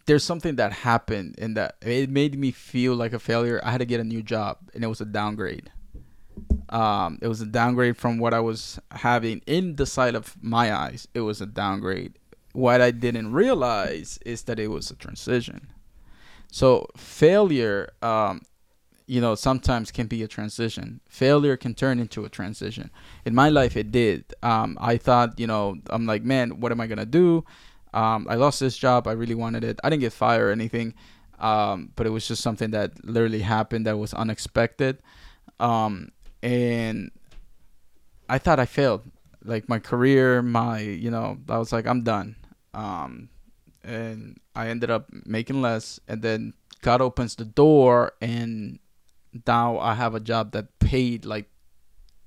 there's something that happened and that it made me feel like a failure. I had to get a new job, and it was a downgrade. Um, it was a downgrade from what I was having in the sight of my eyes. It was a downgrade. What I didn't realize is that it was a transition. So failure, um, you know, sometimes can be a transition. Failure can turn into a transition. In my life, it did. Um, I thought, you know, I'm like, man, what am I gonna do? Um, I lost this job. I really wanted it. I didn't get fired or anything, um, but it was just something that literally happened that was unexpected. Um, and I thought I failed. Like my career, my, you know, I was like, I'm done. Um, and I ended up making less. And then God opens the door, and now I have a job that paid like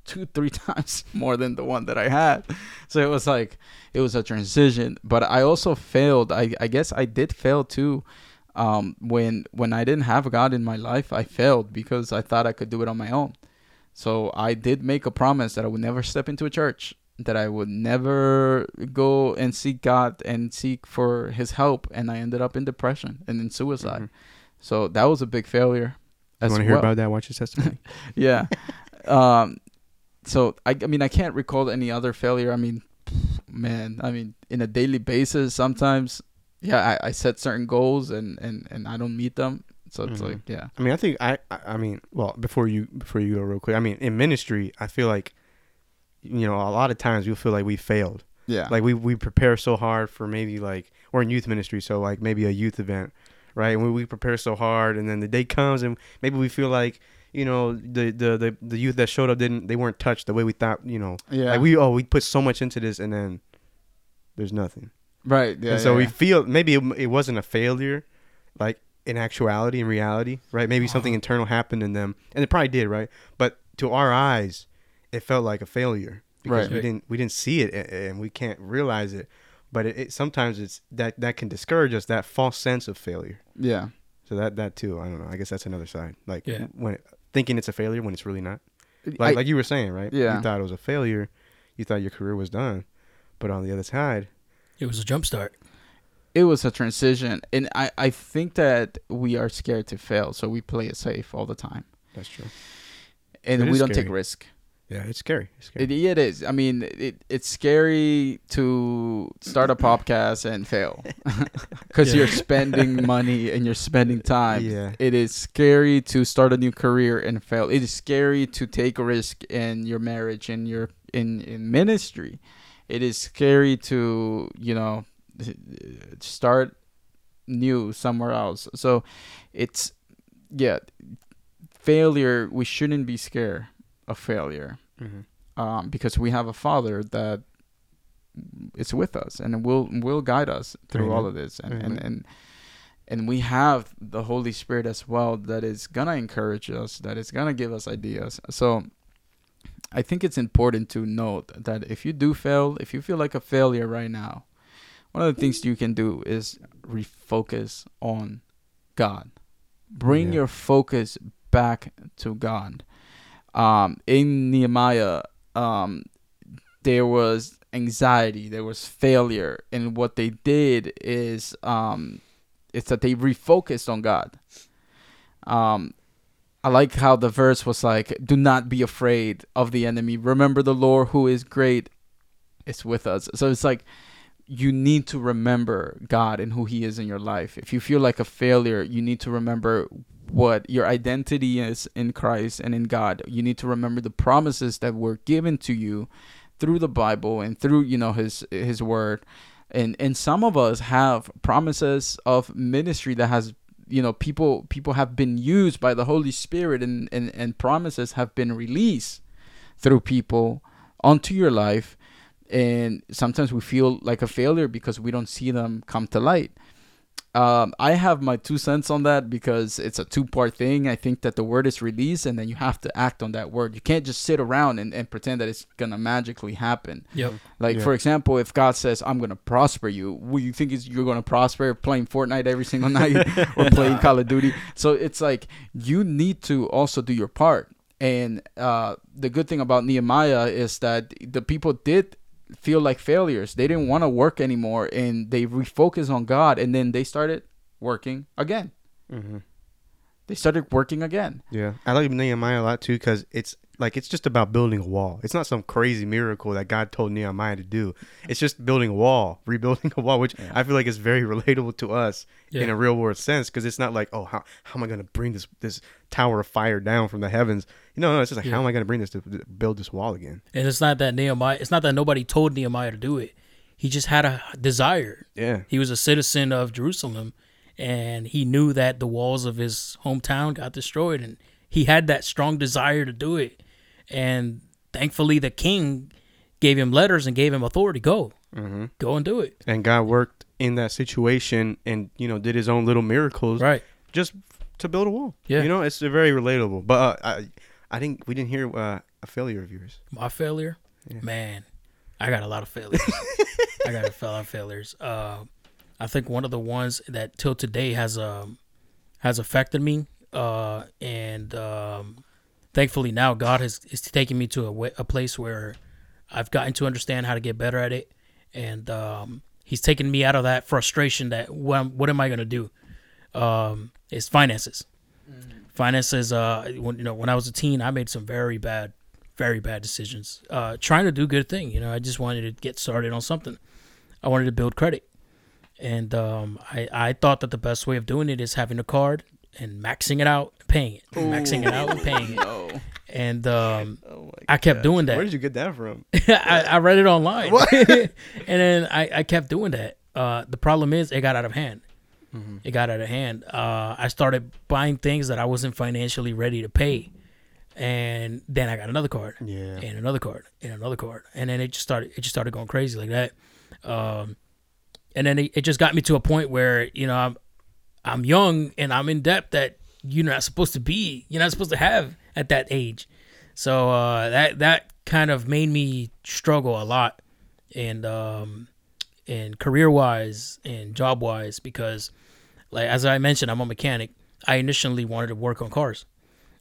two, three times more than the one that I had. So it was like it was a transition. But I also failed. I I guess I did fail too. Um, when when I didn't have God in my life, I failed because I thought I could do it on my own. So I did make a promise that I would never step into a church, that I would never go and seek God and seek for His help, and I ended up in depression and in suicide. Mhm. So that was a big failure. You want to hear well. about that? Watch his testimony. Yeah. um. So I, I mean, I can't recall any other failure. I mean, man. I mean, in a daily basis, sometimes, yeah, I, I set certain goals and and and I don't meet them. So it's Mhm. like, yeah, I mean, I think I, I, I mean, well, before you, before you go real quick, I mean, in ministry, I feel like, you know, a lot of times we feel like we failed. yeah, Like we, we prepare so hard for maybe like, we're in youth ministry, so like maybe a youth event, right? And we, we prepare so hard, and then the day comes, and maybe we feel like, you know, the, the, the, the youth that showed up didn't, they weren't touched the way we thought, you know, yeah. like we, oh, we put so much into this, and then there's nothing. right. Yeah. and so yeah, we feel maybe it, it wasn't a failure, like in actuality, in reality, right? Maybe something Uh-huh. internal happened in them, and it probably did, right? But to our eyes, it felt like a failure because Right. we didn't we didn't see it and we can't realize it. But it, it sometimes it's that that can discourage us that false sense of failure. yeah. So that that too, I don't know. I guess that's another side, like Yeah. when thinking it's a failure when it's really not. I- Like like you were saying, right? Yeah. You thought it was a failure. You thought your career was done, but on the other side, It was a jump start. it was a transition and I, I think that we are scared to fail so we play it safe all the time that's true. and It we don't take risk Yeah, it's scary. It's scary. It, it is. I mean, it, it's scary to start a podcast and fail because Yeah. you're spending money and you're spending time. Yeah. It is scary to start a new career and fail. It is scary to take a risk in your marriage and your in in ministry. It is scary to you know start new somewhere else. So it's yeah, failure. We shouldn't be scared of failure Mhm. um, because we have a father that is with us and will will guide us through all of this and, and Amen. and and we have the holy spirit as well that is gonna encourage us that is gonna give us ideas so i think it's important to note that if you do fail if you feel like a failure right now one of the things you can do is refocus on god bring Yeah. your focus back to god um, in Nehemiah, um, there was anxiety, there was failure, and what they did is um, it's that they refocused on God. Um, I like how the verse was like, "Do not be afraid of the enemy. Remember the Lord who is great is with us." So it's like you need to remember God and who He is in your life. If you feel like a failure, you need to remember what your identity is in Christ and in God. You need to remember the promises that were given to you through the Bible and through you know His His Word. And and some of us have promises of ministry that has you know people people have been used by the Holy Spirit and and, and promises have been released through people onto your life and sometimes we feel like a failure because we don't see them come to light um, I have my two cents on that because it's a two part thing. I think that the word is released and then you have to act on that word. You can't just sit around and, and pretend that it's going to magically happen. Yep. Like, Yeah. for example, if God says, I'm going to prosper you, will you think you're going to prosper playing Fortnite every single night or playing Call of Duty? So it's like you need to also do your part. And uh, the good thing about Nehemiah is that the people did feel like failures. They didn't want to work anymore and they refocused on God and then they started working again. Mm-hmm. They started working again. Yeah, I like Nehemiah a lot too because it's like it's just about building a wall. It's not some crazy miracle that God told Nehemiah to do. It's just building a wall, rebuilding a wall, which Yeah. I feel like is very relatable to us in a real world sense because it's not like oh how how am I gonna bring this this tower of fire down from the heavens? You know, no, it's just like Yeah. how am I gonna bring this to to build this wall again? And it's not that Nehemiah. It's not that nobody told Nehemiah to do it. He just had a desire. Yeah, He was a citizen of Jerusalem, and he knew that the walls of his hometown got destroyed, and he had that strong desire to do it. And thankfully, the king gave him letters and gave him authority. Go, hmm go and do it. and God worked in that situation and you know did His own little miracles Right. just to build a wall. Yeah. you know, it's very relatable. But uh, I I think we didn't hear uh, a failure of yours. My failure, Yeah. man, I got a lot of failures. I got a lot of failures. Uh, I think one of the ones that till today has um has affected me, uh, and um, thankfully now God has is taking me to a, a place where I've gotten to understand how to get better at it, and um, He's taken me out of that frustration that what, am- what am I gonna do? Um, it's finances. Finances. Uh, when you know when I was a teen, I made some very bad very bad decisions. Uh, trying to do good thing, you know. I just wanted to get started on something. I wanted to build credit, and um, I I thought that the best way of doing it is having a card and maxing it out, and paying it, maxing it out and paying it. And um, Oh I kept doing that. Where did you get that from? I, I read it online, and then I, I kept doing that. Uh, the problem is, it got out of hand. It got out of hand. Uh, I started buying things that I wasn't financially ready to pay, and then I got another card Yeah. and another card and another card and then it just started it just started going crazy like that um and then it, it just got me to a point where you know i'm i'm young and i'm in debt that you're not supposed to be you're not supposed to have at that age. So uh that that kind of made me struggle a lot and um and career wise and job wise because like as i mentioned i'm a mechanic. I initially wanted to work on cars.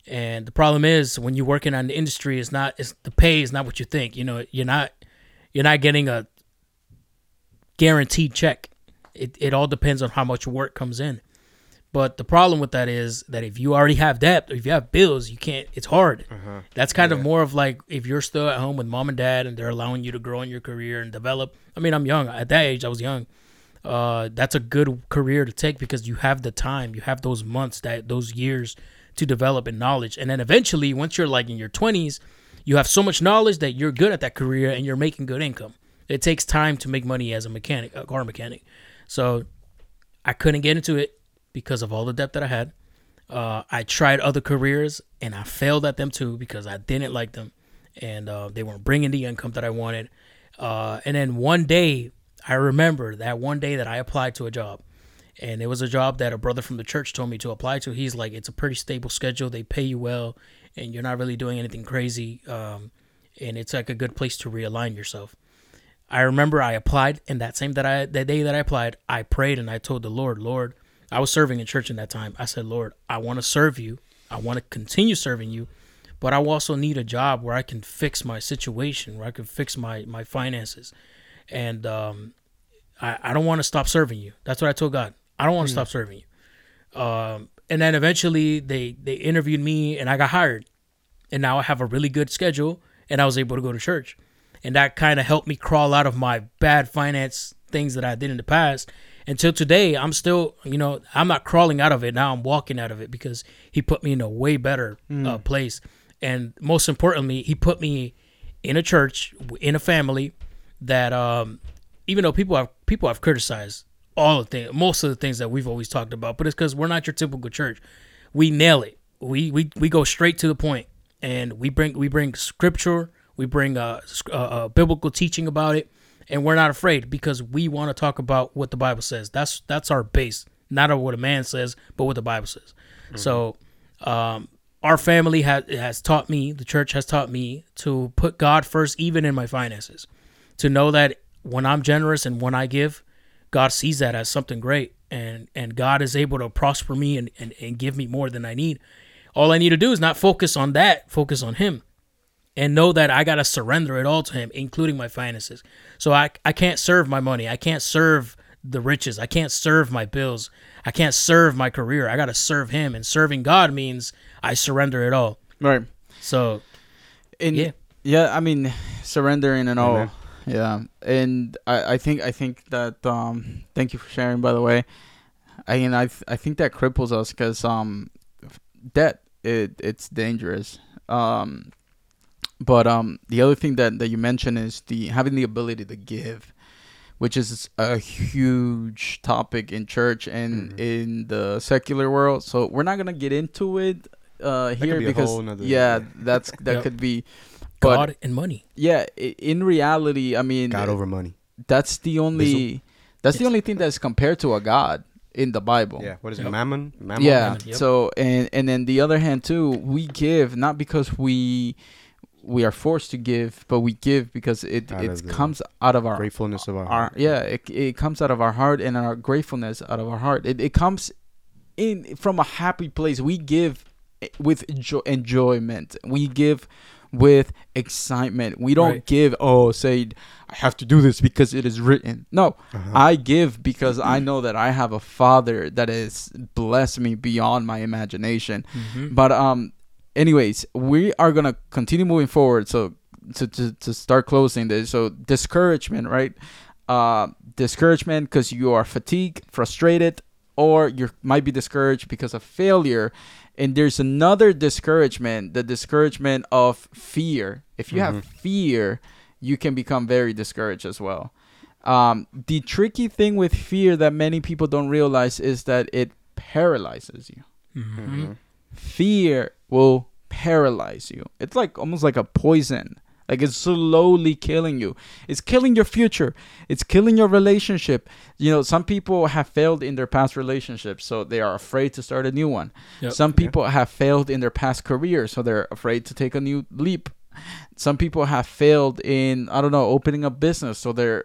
And the problem is when you're working on the industry, it's not it's the pay is not what you think. You know, you're not you're not getting a guaranteed check. It it all depends on how much work comes in. But the problem with that is that if you already have debt or if you have bills, you can't. It's hard. Uh-huh. That's kind of more of like if you're still at home with mom and dad and they're allowing you to grow in your career and develop. I mean, I'm young. At that age, I was young. Uh, that's a good career to take because you have the time, you have those months, that those years to develop in knowledge, and then eventually, once you're like in your 20s, you have so much knowledge that you're good at that career and you're making good income. It takes time to make money as a mechanic, a car mechanic. So I couldn't get into it because of all the debt that I had. Uh, I tried other careers and I failed at them too because I didn't like them and uh, they weren't bringing the income that I wanted. Uh, and then one day, I remember that one day that I applied to a job, and it was a job that a brother from the church told me to apply to. He's like, it's a pretty stable schedule, they pay you well, and you're not really doing anything crazy, um, and it's like a good place to realign yourself. I remember I applied, and that same that I that day that I applied, I prayed and I told the Lord, Lord, I was serving in church in that time. I said, Lord, I want to serve you. I want to continue serving you, but I also need a job where I can fix my situation, where I can fix my my finances, and um, I I don't want to stop serving you. That's what I told God. I don't want to stop serving you. Um, and then eventually they they interviewed me and I got hired, and now I have a really good schedule and I was able to go to church, and that kind of helped me crawl out of my bad finance things that I did in the past. Until today, I'm still, you know, I'm not crawling out of it. Now I'm walking out of it because he put me in a way better uh, place. And most importantly, he put me in a church, in a family that, um, even though people have people have criticized all the things, most of the things that we've always talked about, but it's because we're not your typical church. We nail it. We we we go straight to the point, and we bring we bring scripture, we bring a, uh, uh biblical teaching about it, and we're not afraid because we want to talk about what the Bible says. That's that's our base, not what a man says, but what the Bible says. So, um, our family has has taught me, the church has taught me to put God first, even in my finances, to know that when I'm generous and when I give, God sees that as something great, and and God is able to prosper me and and, and give me more than I need. All I need to do is not focus on that, focus on Him and know that I got to surrender it all to him, including my finances. So I, I can't serve my money. I can't serve the riches. I can't serve my bills. I can't serve my career. I got to serve him. And serving God means I surrender it all. Right. So, And Yeah. yeah, I mean, surrendering and all. Amen. Yeah, and I, I think I think that um, thank you for sharing. By the way, I mean I th- I think that cripples us because um, debt it it's dangerous. Um, but um, the other thing that that you mentioned is the having the ability to give, which is a huge topic in church and Mhm. in the secular world. So we're not gonna get into it uh, here be because whole yeah, yeah. that's that Yep. could be. But God and money. yeah, in reality, I mean, God over money. that's the only that's the only thing that's compared to a god in the Bible. Yeah. What is Yep. it? Mammon. Mammon. Yeah. Mammon, yep. So and and then the other hand too, we give not because we we are forced to give, but we give because it Out it comes out of our Gratefulness of our, our heart. yeah it, it comes out of our heart and our gratefulness out of our heart it, it comes in from a happy place we give with enjo- enjoyment we give with excitement we don't Right. give oh say i have to do this because it is written no Uh-huh. i give because i know that i have a father that has blessed me beyond my imagination Mhm. but um, anyways, we are gonna continue moving forward. So to to, to start closing this, so discouragement, right? Uh, discouragement because you are fatigued, frustrated, or you might be discouraged because of failure. And there's another discouragement, the discouragement of fear. If you have Mhm. fear, you can become very discouraged as well. Um, the tricky thing with fear that many people don't realize is that it paralyzes you Mhm. Mhm. fear will paralyze you. It's like almost like a poison. Like it's slowly killing you. It's killing your future. It's killing your relationship. You know, some people have failed in their past relationships, so they are afraid to start a new one. Yep. Some Yeah. people have failed in their past career, so they're afraid to take a new leap. Some people have failed in I don't know opening a business, so they're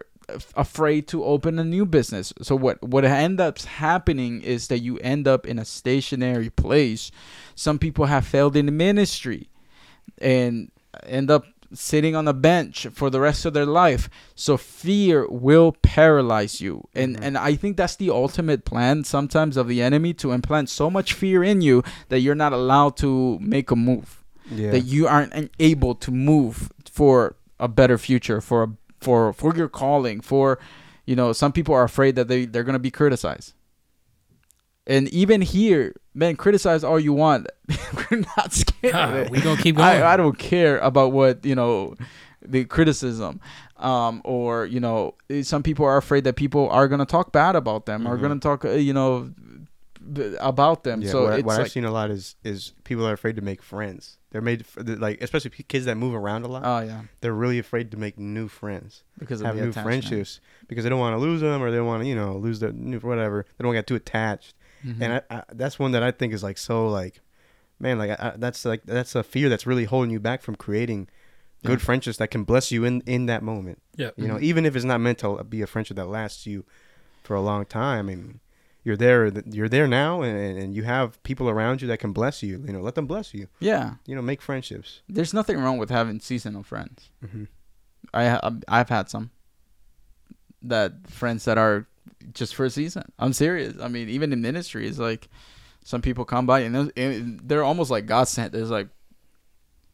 afraid to open a new business. So what what ends up happening is that you end up in a stationary place. Some people have failed in the ministry and end up sitting on a bench for the rest of their life. So fear will paralyze you. And Mhm. and I think that's the ultimate plan sometimes of the enemy to implant so much fear in you that you're not allowed to make a move. Yeah. That you aren't able to move for a better future, for a, for for your calling, for you know, some people are afraid that they they're going to be criticized. And even here, man, criticize all you want. We're not scared. of it. we gonna keep going. I, I don't care about what you know the criticism um or you know eh, some people are afraid that people are going to talk bad about them are Mhm. going to talk uh, you know about them Yeah, so what, what like I've seen a lot is is people are afraid to make friends. They're made they're like especially kids that move around a lot. oh yeah they're really afraid to make new friends, because of have the new attachment. friendships because they don't want to lose them or they don't want to you know lose their new whatever. They don't get too attached. Mhm. And I, I, that's one that I think is like so like, man, like I, I, that's like that's a fear that's really holding you back from creating good Yeah. friendships that can bless you in in that moment. Yeah. You know, Mhm. even if it's not meant to be a friendship that lasts you for a long time. I mean, you're there. You're there now, and, and you have people around you that can bless you. You know, let them bless you. yeah You know, make friendships. there's nothing wrong with having seasonal friends Mm-hmm. i i've had some that friends that are just for a season i'm serious i mean even in ministry it's like some people come by and they're, and they're almost like god sent it's like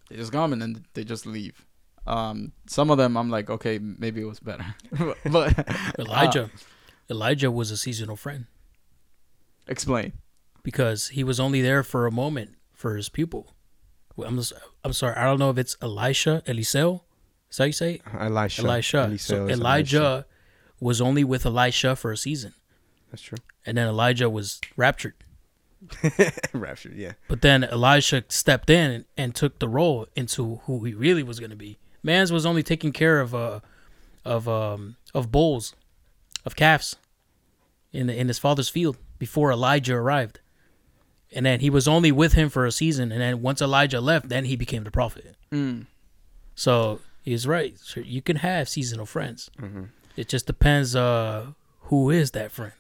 they just come and then they just leave um some of them i'm like okay maybe it was better but Elijah, uh, Elijah was a seasonal friend explain because he was only there for a moment for his pupil. I'm just, I'm sorry, I don't know if it's Elisha, Eliseo. Is that how you say it? Elisha. Elisha. Eliseo So Elijah Elisha. Was only with Elisha for a season, That's true. and then Elijah was raptured. Raptured. Yeah. But then Elisha stepped in and, and took the role into who he really was going to be. Mans was only taking care of uh of um of bulls, of calves, in the, in his father's field before Elijah arrived, and then he was only with him for a season. And then once Elijah left, then he became the prophet. mm. So he's right. So you can have seasonal friends. Mm-hmm. It just depends uh who is that friend.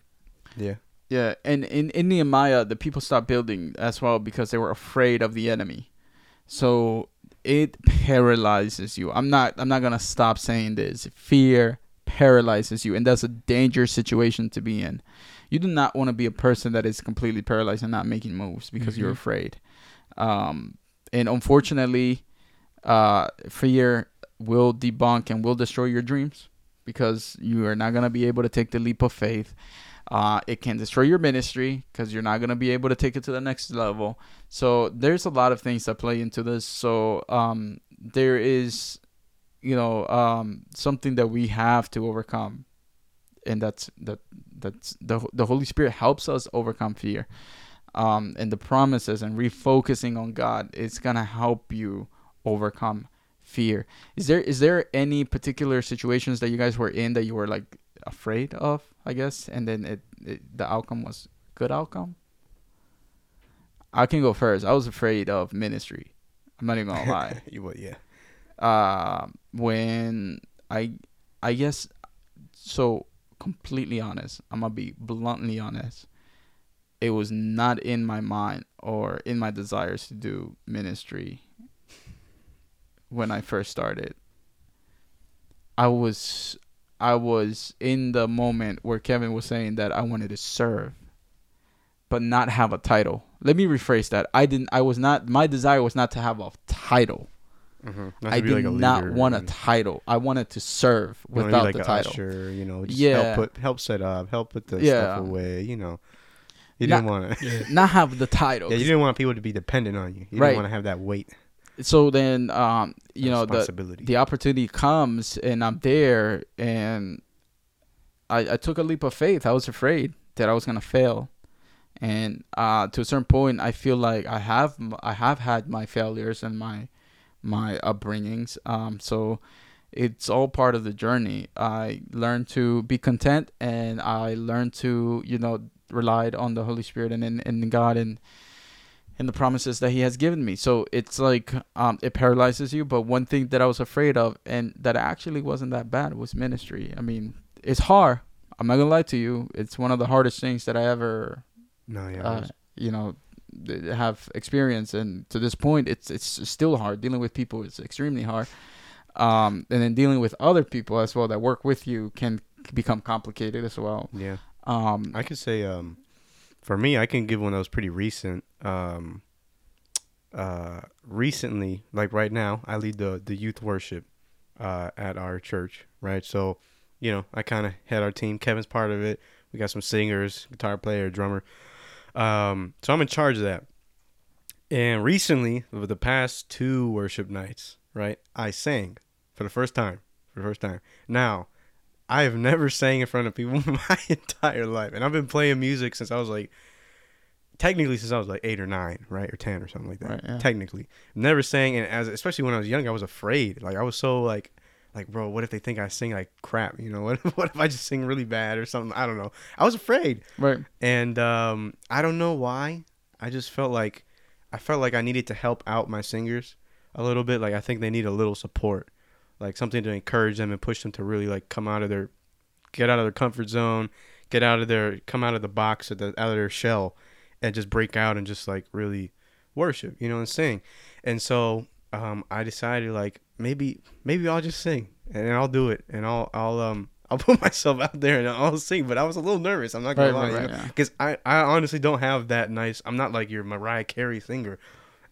Yeah. Yeah, and in, in Nehemiah, the people stopped building as well because they were afraid of the enemy. So it paralyzes you. I'm not I'm not gonna stop saying this. Fear paralyzes you, and that's a dangerous situation to be in. You do not want to be a person that is completely paralyzed and not making moves because you're Mhm. afraid. Um, and unfortunately, uh, fear will debunk and will destroy your dreams because you are not gonna be able to take the leap of faith. Uh, it can destroy your ministry because you're not going to be able to take it to the next level. So there's a lot of things that play into this. So um, there is, you know, um, something that we have to overcome, and that's that that's the the Holy Spirit helps us overcome fear, um, and the promises and refocusing on God is gonna help you overcome fear. Is there is there any particular situations that you guys were in that you were like afraid of, I guess, and then it, it the outcome was good outcome. I can go first. I was afraid of ministry. I'm not even gonna lie. you would. Yeah. uh, when I, I guess, so completely honest. I'm gonna be bluntly honest. It was not in my mind or in my desires to do ministry when I first started. I was I was in the moment where Kevin was saying that I wanted to serve but not have a title. Let me rephrase that. I didn't I was not my desire was not to have a title. Mm-hmm. I did not want a title. I wanted to serve without like the title. Usher, you know, just Yeah. help put help set up, help put the Yeah. stuff away. You know, you Not- didn't want to. Not have the title. Yeah, you didn't want people to be dependent on you. You Right. didn't want to have that weight. So then um you know the the opportunity comes and I'm there and I, I took a leap of faith. I was afraid that I was gonna fail, and uh, to a certain point, I feel like I have I have had my failures and my my upbringings. Um, so it's all part of the journey. I learned to be content, and I learned to you know relied on the Holy Spirit and in, in God and and the promises that He has given me. So it's like um, it paralyzes you. But one thing that I was afraid of, and that actually wasn't that bad, was ministry. I mean, it's hard. I'm not gonna lie to you. It's one of the hardest things that I ever, no, yeah, uh, you know, have experienced. And to this point, it's it's still hard. Dealing with people is extremely hard. um, and then dealing with other people as well that work with you can become complicated as well. Yeah. Um, I could say, um, for me, I can give one that was pretty recent. Um, uh, recently, like right now, I lead the the youth worship uh, at our church, right? So, you know, I kind of head our team. Kevin's part of it. We got some singers, guitar player, drummer. Um, so I'm in charge of that. And recently, over the past two worship nights, right, I sang for the first time. For the first time. Now, I have never sang in front of people my entire life, and I've been playing music since I was like, technically since I was like eight or nine, right, or ten or something like that. Right, yeah. Technically, never sang, and as especially when I was young, I was afraid. Like I was so like, like bro, what if they think I sing like crap? You know, what what if I just sing really bad or something? I don't know. I was afraid, right. and um, I don't know why. I just felt like I felt like I needed to help out my singers a little bit. Like I think they need a little support, like something to encourage them and push them to really like come out of their, get out of their comfort zone, get out of their, come out of the box, or the, out of their shell, and just break out and just like really worship, you know, and sing. And so um, I decided like maybe maybe I'll just sing and I'll do it and I'll I'll um I'll put myself out there and I'll sing. But I was a little nervous. I'm not gonna Right, lie, you right, yeah. because I, I honestly don't have that nice. I'm not like your Mariah Carey singer.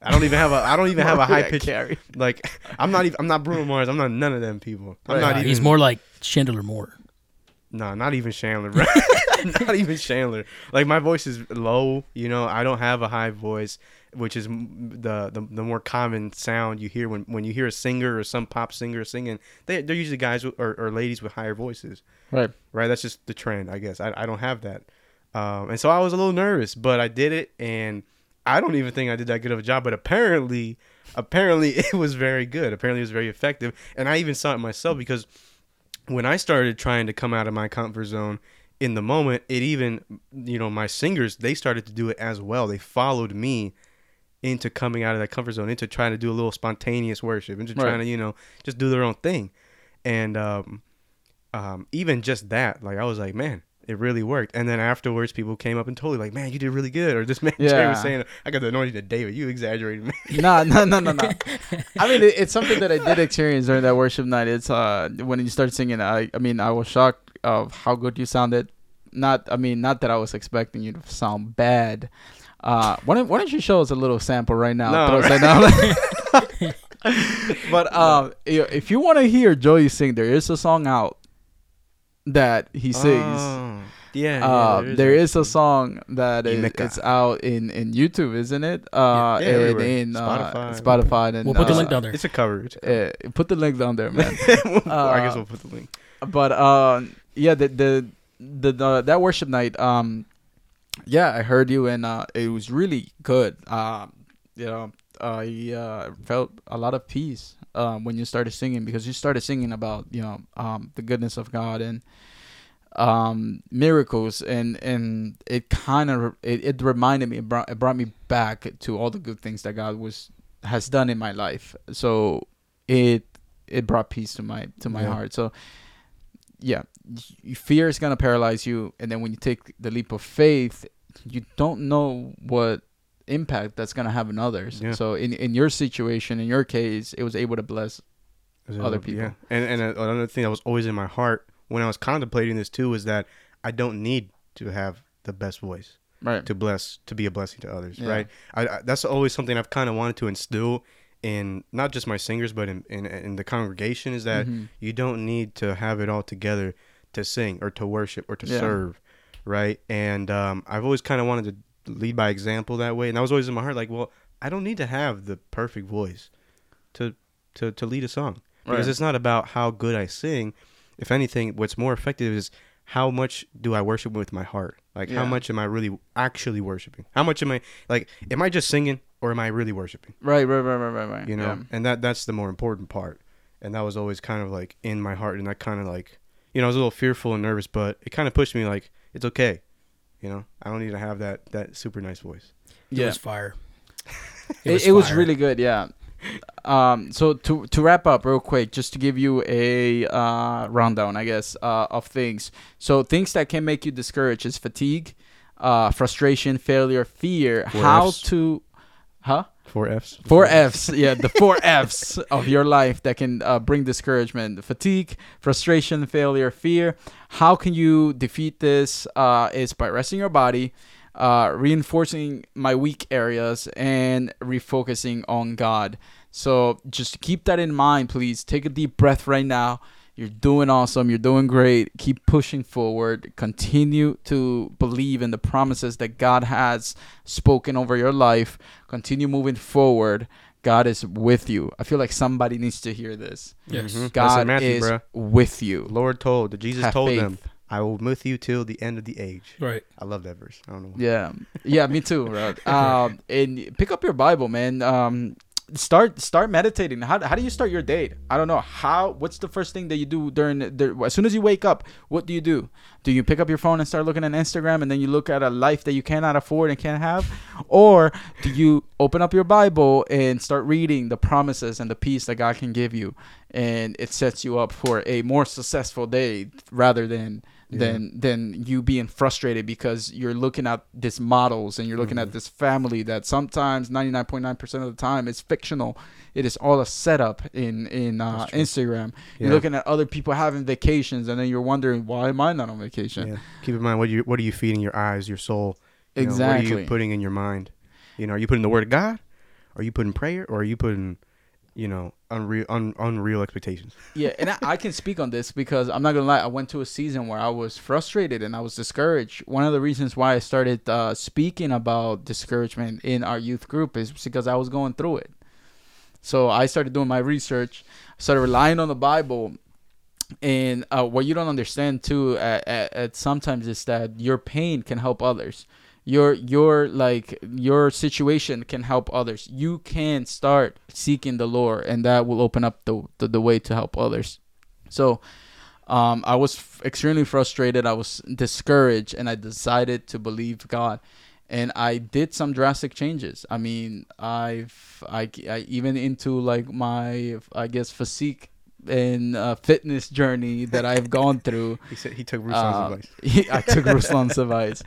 I don't even have a I don't even have a high pitch Carey. like I'm not even I'm not Bruno Mars. I'm not none of them people. I'm Right. not even. he's more like Chandler Moore. No, not even Chandler, bro. not even Chandler. Like my voice is low. You know, I don't have a high voice, which is the the, the more common sound you hear when, when you hear a singer or some pop singer singing. They they're usually guys or, or ladies with higher voices, Right. right? That's just the trend, I guess. I I don't have that, um, and so I was a little nervous, but I did it, and I don't even think I did that good of a job. But apparently, apparently it was very good. Apparently it was very effective, and I even saw it myself because when I started trying to come out of my comfort zone in the moment, it even, you know, my singers, they started to do it as well. They followed me into coming out of that comfort zone, into trying to do a little spontaneous worship, into Right. trying to, you know, just do their own thing. And um, um, even just that, like, I was like, man, it really worked. And then afterwards, people came up and told me, like, man, you did really good. Or this man Jerry was saying, I got the anointing to David. You exaggerated, man. no, no, no, no, no. I mean, it, it's something that I did experience during that worship night. It's uh when you start singing. I, I mean, I was shocked of how good you sounded. Not, I mean, not that I was expecting you to sound bad. Uh, why don't, why don't you show us a little sample right now? No, that but um, if you want to hear Joey sing, there is a song out that he sings. Oh, yeah, Uh, yeah, there is a song that is, Imeka. it's out in, in YouTube, isn't it? Uh, Yeah, and everywhere. in uh, Spotify. Spotify. And, We'll put the uh, link down there. It's a cover. It's a cover. uh, put the link down there, man. I guess uh, we'll put the link. but uh, yeah, the, the the the that worship night, um, yeah, I heard you, and uh, it was really good. Um, you know, I uh, felt a lot of peace um, when you started singing because you started singing about you know um, the goodness of God and um miracles. And and it kind of it, it reminded me it brought, it brought me back to all the good things that god was has done in my life. So it it brought peace to my to my Yeah. heart. So yeah fear is gonna paralyze you. And then when you take the leap of faith you don't know what impact that's gonna have on others Yeah. so in in your situation in your case it was able to bless other people. Yeah. And and uh, another thing that was always in my heart when I was contemplating this too is that I don't need to have the best voice right to bless to be a blessing to others, Yeah. right? I, I that's always something I've kind of wanted to instill in not just my singers but in in, in the congregation is that Mhm. you don't need to have it all together to sing or to worship or to Yeah. serve, right? And um, I've always kind of wanted to lead by example that way, and that was always in my heart. Like, well, I don't need to have the perfect voice to to to lead a song because Right. it's not about how good I sing. If anything, what's more effective is how much do I worship with my heart? Like, how much am I really actually worshiping? How much am I like? Am I just singing or am I really worshiping? right right right right right right you know Yeah. and that that's the more important part and that was always kind of like in my heart and that kind of like you know i was a little fearful and nervous but it kind of pushed me like it's okay you know? I don't need to have that that super nice voice. It yeah. was fire. it, it was really good yeah. Um so to to wrap up real quick just to give you a uh rundown i guess uh of things. So things that can make you discouraged is fatigue uh frustration failure fear Four how Fs. to huh Four Fs. Four F's, yeah, the four F's of your life that can uh, bring discouragement, fatigue, frustration, failure, fear. How can you defeat this? Uh, is by resting your body, uh, reinforcing my weak areas, and refocusing on God. So just keep that in mind, please. Take a deep breath right now. You're doing awesome. You're doing great. Keep pushing forward. Continue to believe in the promises that God has spoken over your life. Continue moving forward. God is with you. I feel like somebody needs to hear this. Yes. Mhm. God Matthew, is bruh. with you. Lord told, Jesus Have told faith. them, I will with you till the end of the age. Right. I love that verse. I don't know. why. Yeah, yeah, me too. Bro. Um, and pick up your Bible, man. Um, start start meditating. How, how do you start your day? I don't know how. What's the first thing that you do during the, as soon as you wake up? What do you do? Do you pick up your phone and start looking at Instagram, and then you look at a life that you cannot afford and can't have, or do you open up your Bible and start reading the promises and the peace that God can give you, and it sets you up for a more successful day rather than than than you being frustrated because you're looking at this models and you're looking Mm-hmm. at this family that sometimes 99.9% of the time is fictional it is all a setup in in uh, instagram you're looking at other people having vacations and then you're wondering why am i not on vacation Yeah. Keep in mind what you what are you feeding your eyes, your soul? You know, what are you putting in your mind? You know, are you putting the word of God? Are you putting prayer or are you putting, you know, unreal un, unreal expectations? yeah and I, I can speak on this because i'm not gonna lie i went to a season where i was frustrated and i was discouraged. One of the reasons why i started uh, speaking about discouragement in our youth group is because i was going through it. So i started doing my research started relying on the bible and uh, what you don't understand too at, at, at sometimes is that your pain can help others your your like your situation can help others. You can start seeking the lord and that will open up the the, the way to help others. So um, i was f- extremely frustrated. I was discouraged and i decided to believe god. And i did some drastic changes. I mean i've i, I even into like my i guess physique and uh, fitness journey that i've gone through He said he took Ruslan's uh, advice. he- I took Ruslan's advice.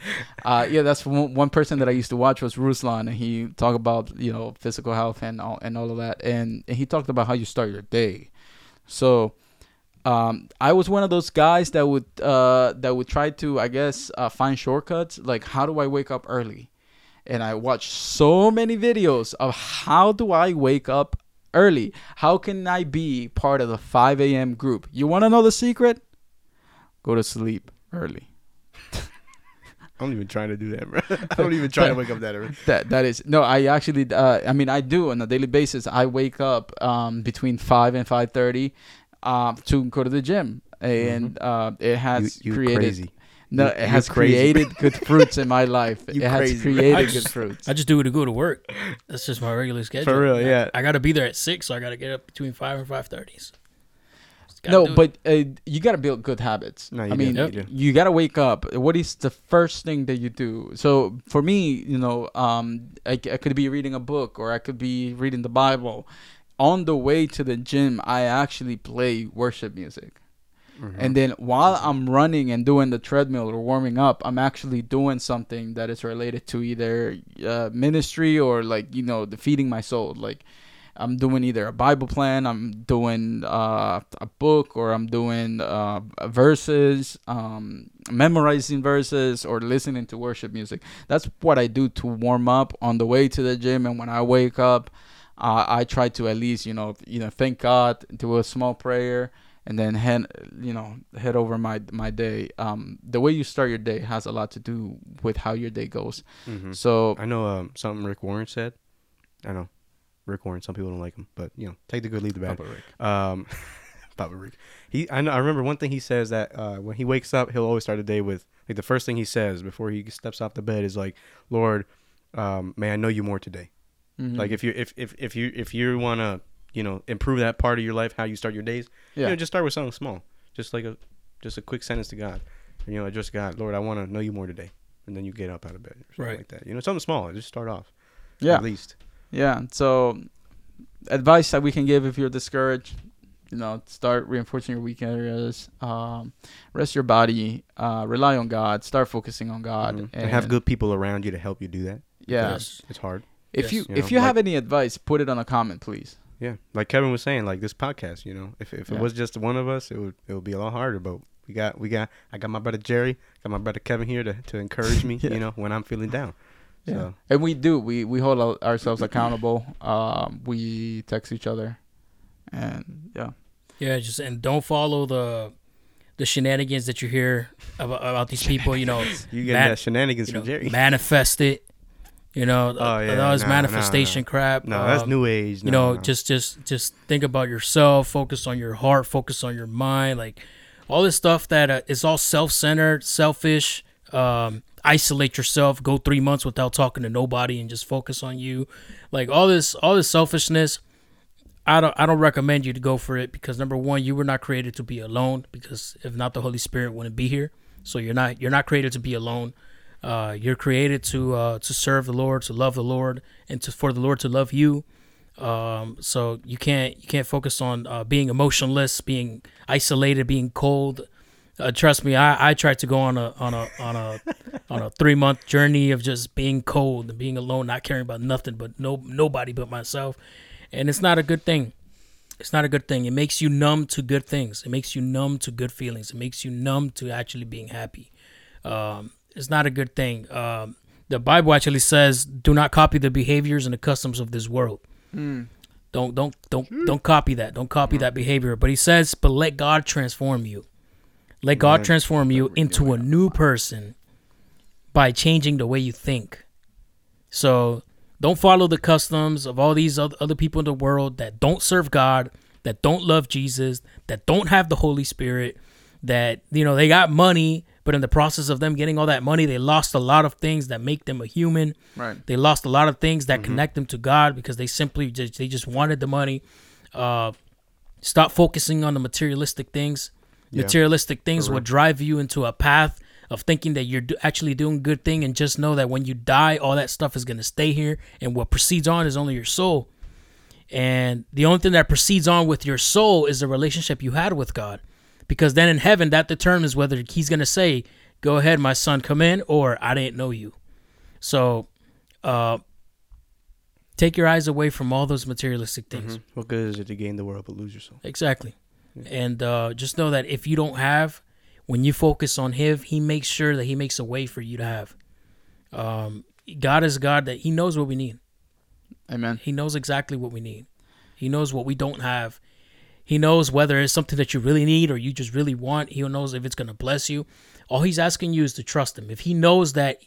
Uh, yeah, that's one, one person that I used to watch was Ruslan, and he talked about you know physical health and all and all of that, and, and he talked about how you start your day. So, um, I was one of those guys that would uh, that would try to I guess uh, find shortcuts. Like, how do I wake up early? And I watched so many videos of how do I wake up early? How can I be part of the 5 a.m. group? You want to know the secret? Go to sleep early. I'm not even trying to do that, bro. I don't even try to wake up that early. That that is no. I actually, uh, I mean, I do on a daily basis. I wake up um, between five and five thirty uh, to go to the gym, and uh, it has Mm-hmm. You, you created. crazy. No, it has crazy. created good fruits in my life. It has crazy, created I good fruits. I just do it to go to work. That's just my regular schedule. For real, I- yeah. I, got to be there at six, so I got to get up between five and five thirties. No, but uh, you got to build good habits. No, you I mean, you do. you got to wake up. What is the first thing that you do? So for me, you know, um, I, I could be reading a book or I could be reading the Bible. On the way to the gym, I actually play worship music. Mm-hmm. And then while I'm running and doing the treadmill or warming up, I'm actually doing something that is related to either uh, ministry or like you know, the feeding my soul. Like I'm doing either a Bible plan, I'm doing uh, a book, or I'm doing uh, verses, um, memorizing verses, or listening to worship music. That's what I do to warm up on the way to the gym, and when I wake up, uh, I try to at least you know you know thank God, do a small prayer, and then head you know head over my my day. Um, the way you start your day has a lot to do with how your day goes. Mhm. So I know um, something Rick Warren said. I know Rick Warren. Some people don't like him, but you know, take the good, leave the bad. Papa Rick. Um, Papa Rick. He, I, know, I remember one thing he says that uh, when he wakes up, he'll always start the day with like the first thing he says before he steps off the bed is like, "Lord, um, may I know you more today." Mhm. Like if you if if if you if you want to you know improve that part of your life, how you start your days, yeah. you know, just start with something small, just like a just a quick sentence to God. You know, just God, Lord, I want to know you more today, and then you get up out of bed, or something Right. like that. You know, something small. Just start off. yeah. At least. Yeah. So, advice that we can give if you're discouraged, you know, start reinforcing your weak areas. Um, rest your body. Uh, rely on God. Start focusing on God. Mhm. and have good people around you to help you do that. Yeah. Yes. It's hard. If Yes. you You if you like- have any advice, put it on a comment, please. Yeah, like Kevin was saying, like this podcast, you know, if if Yeah. it was just one of us, it would it would be a lot harder. But we got we got I got my brother Jerry, got my brother Kevin here to to encourage me, Yeah. you know, when I'm feeling down. So And we do. We we hold ourselves accountable. Um, we text each other, and yeah, Yeah, just and don't follow the the shenanigans that you hear about, about these people. You know, you get man- that shenanigans you know, from Jerry. manifest it. You know, Oh, yeah, all this nah, manifestation nah, crap. no, that's um, new age. you know no. just just just think about yourself focus on your heart focus on your mind like all this stuff that uh, is all self-centered selfish um isolate yourself go three months without talking to nobody and just focus on you like all this all this selfishness i don't i don't recommend you to go for it because number one you were not created to be alone because if not the holy spirit wouldn't be here so you're not you're not created to be alone uh, you're created to uh, to serve the Lord, to love the Lord, and to for the Lord to love you. Um, so you can't you can't focus on uh, being emotionless, being isolated, being cold. Uh, trust me, I, I tried to go on a on a on a on a three month journey of just being cold and being alone, not caring about nothing but no nobody but myself, and it's not a good thing. It's not a good thing. It makes you numb to good things. It makes you numb to good feelings. It makes you numb to actually being happy. Um, it's not a good thing. Um, the Bible actually says, "Do not copy the behaviors and the customs of this world." Don't don't don't don't copy that. Don't copy that behavior. But he says, "But let God transform you. Let God transform you into a new person by changing the way you think." So don't follow the customs of all these other people in the world that don't serve God, that don't love Jesus, that don't have the Holy Spirit, that you know they got money, but in the process of them getting all that money, they lost a lot of things that make them a human. right. They lost a lot of things Mm-hmm. that connect them to God because they simply just they just wanted the money. Uh, stop focusing on the materialistic things. Yeah. Materialistic things will drive you into a path of thinking that you're do- actually doing good thing, and just know that when you die, all that stuff is gonna stay here, and what proceeds on is only your soul. And the only thing that proceeds on with your soul is the relationship you had with God. Because then in heaven, that determines whether he's going to say, Go ahead, my son, come in, or I didn't know you. So uh, take your eyes away from all those materialistic things. Mhm. What good is it to gain the world but lose yourself? Exactly. And uh, just know that if you don't have, when you focus on Him, He makes sure that He makes a way for you to have. Um, God is God that He knows what we need. Amen. He knows exactly what we need. He knows what we don't have. He knows whether it's something that you really need or you just really want. He knows if it's going to bless you. All he's asking you is to trust him. If he knows that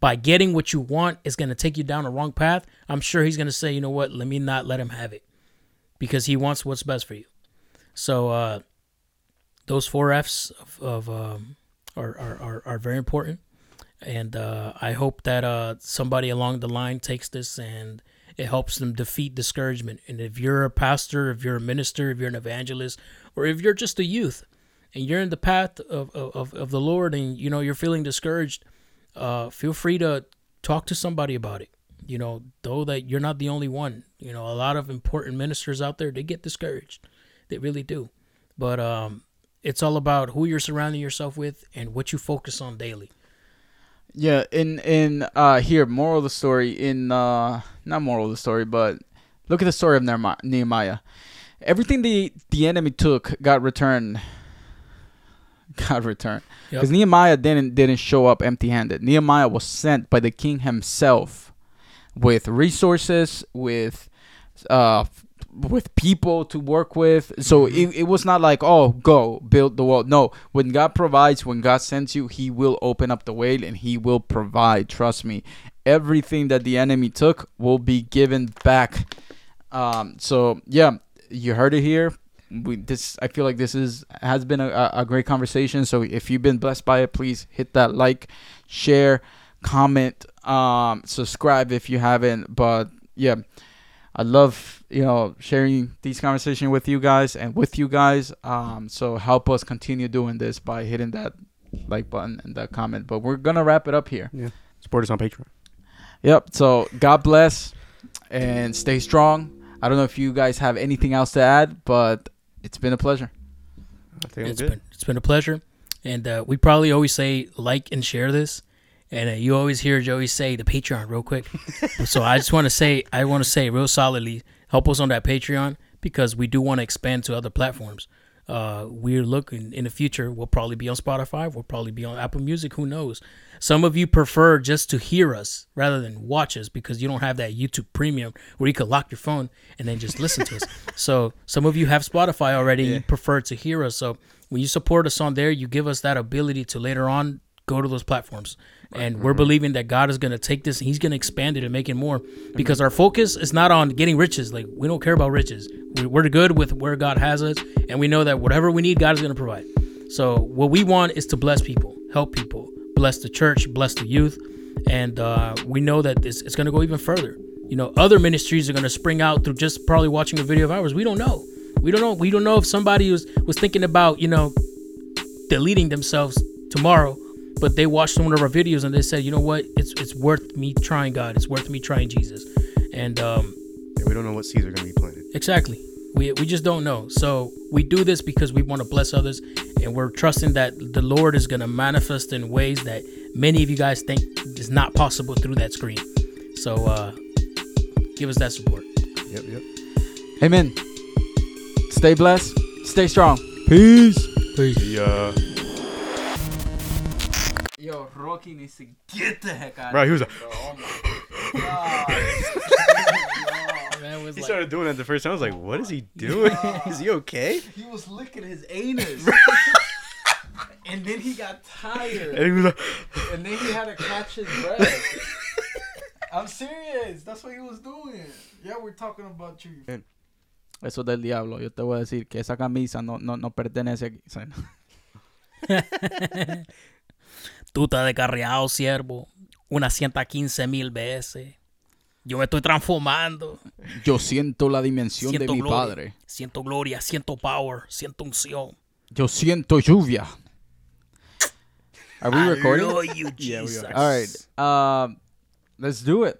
by getting what you want is going to take you down a wrong path, I'm sure he's going to say, you know what, let me not let him have it because he wants what's best for you. So, uh, those four F's of, of um, are, are, are, are very important. And uh, I hope that uh, somebody along the line takes this and it helps them defeat discouragement. And if you're a pastor, if you're a minister, if you're an evangelist, or if you're just a youth and you're in the path of, of, of the Lord and you know you're feeling discouraged, uh, feel free to talk to somebody about it. You know, though that you're not the only one. You know, a lot of important ministers out there they get discouraged. They really do. But um, it's all about who you're surrounding yourself with and what you focus on daily. Yeah, in in uh here, moral of the story in uh not moral of the story, but look at the story of Nehemiah. Everything the the enemy took got returned. Got returned Yep. because Nehemiah didn't didn't show up empty-handed. Nehemiah was sent by the king himself with resources, with uh with people to work with. So it, it was not like, oh, go build the wall. No, when God provides, when God sends you, He will open up the way and He will provide. Trust me. Everything that the enemy took will be given back. Um, so yeah, you heard it here. We this I feel like this is has been a, a a great conversation. So if you've been blessed by it, please hit that like, share, comment, um, subscribe if you haven't. But yeah, I love you know sharing these conversations with you guys and with you guys. Um, so help us continue doing this by hitting that like button and that comment. But we're gonna wrap it up here. Yeah. Support us on Patreon. Yep. So God bless and stay strong. I don't know if you guys have anything else to add, but it's been a pleasure. I think I'm It's good. been it's been a pleasure, and uh, we probably always say like and share this, And uh, you always hear Joey say the Patreon real quick. so I just want to say, I want to say real solidly, help us on that Patreon because we do want to expand to other platforms. Uh, we're looking in the future. We'll probably be on Spotify. We'll probably be on Apple Music. Who knows? Some of you prefer just to hear us rather than watch us because you don't have that YouTube Premium where you could lock your phone and then just listen to us. So some of you have Spotify already. and You prefer to hear us. So when you support us on there, you give us that ability to later on go to those platforms. And we're believing that God is going to take this and He's going to expand it and make it more because our focus is not on getting riches. Like, we don't care about riches. We- We're good with where God has us. And we know that whatever we need, God is going to provide. So, what we want is to bless people, help people, bless the church, bless the youth. And uh, we know that this, it's going to go even further. You know, other ministries are going to spring out through just probably watching a video of ours. We don't know. We don't know. We don't know if somebody was, was thinking about, you know, deleting themselves tomorrow, but they watched one of our videos and they said, you know what, it's it's worth me trying God. It's worth me trying Jesus. And um, Yeah, we don't know what seeds are going to be planted. exactly, we we just don't know. So we do this because we want to bless others, and we're trusting that the Lord is going to manifest in ways that many of you guys think is not possible through that screen. So uh, give us that support. Yep, yep. Amen. Stay blessed. Stay strong. Peace. Yeah. Yo, Rocky needs to get the heck out Bro, he was like, Oh Man was he like, started doing that the first time. I was like, what is he doing? is he okay? He was licking his anus. and then he got tired. And he was like, And then he had to catch his breath. I'm serious. That's what he was doing. Yeah, we're talking about you. Eso es del diablo. Yo te voy a decir que esa camisa no, no, no pertenece aquí. Tú estás descarriado, siervo. Unas 115 mil veces. Yo me estoy transformando. Yo siento la dimensión de mi gloria. padre. Siento gloria, siento power, siento unción. Yo siento lluvia. Are we I recording? love you, Yeah, we are. Jesus. All right. Um, let's do it.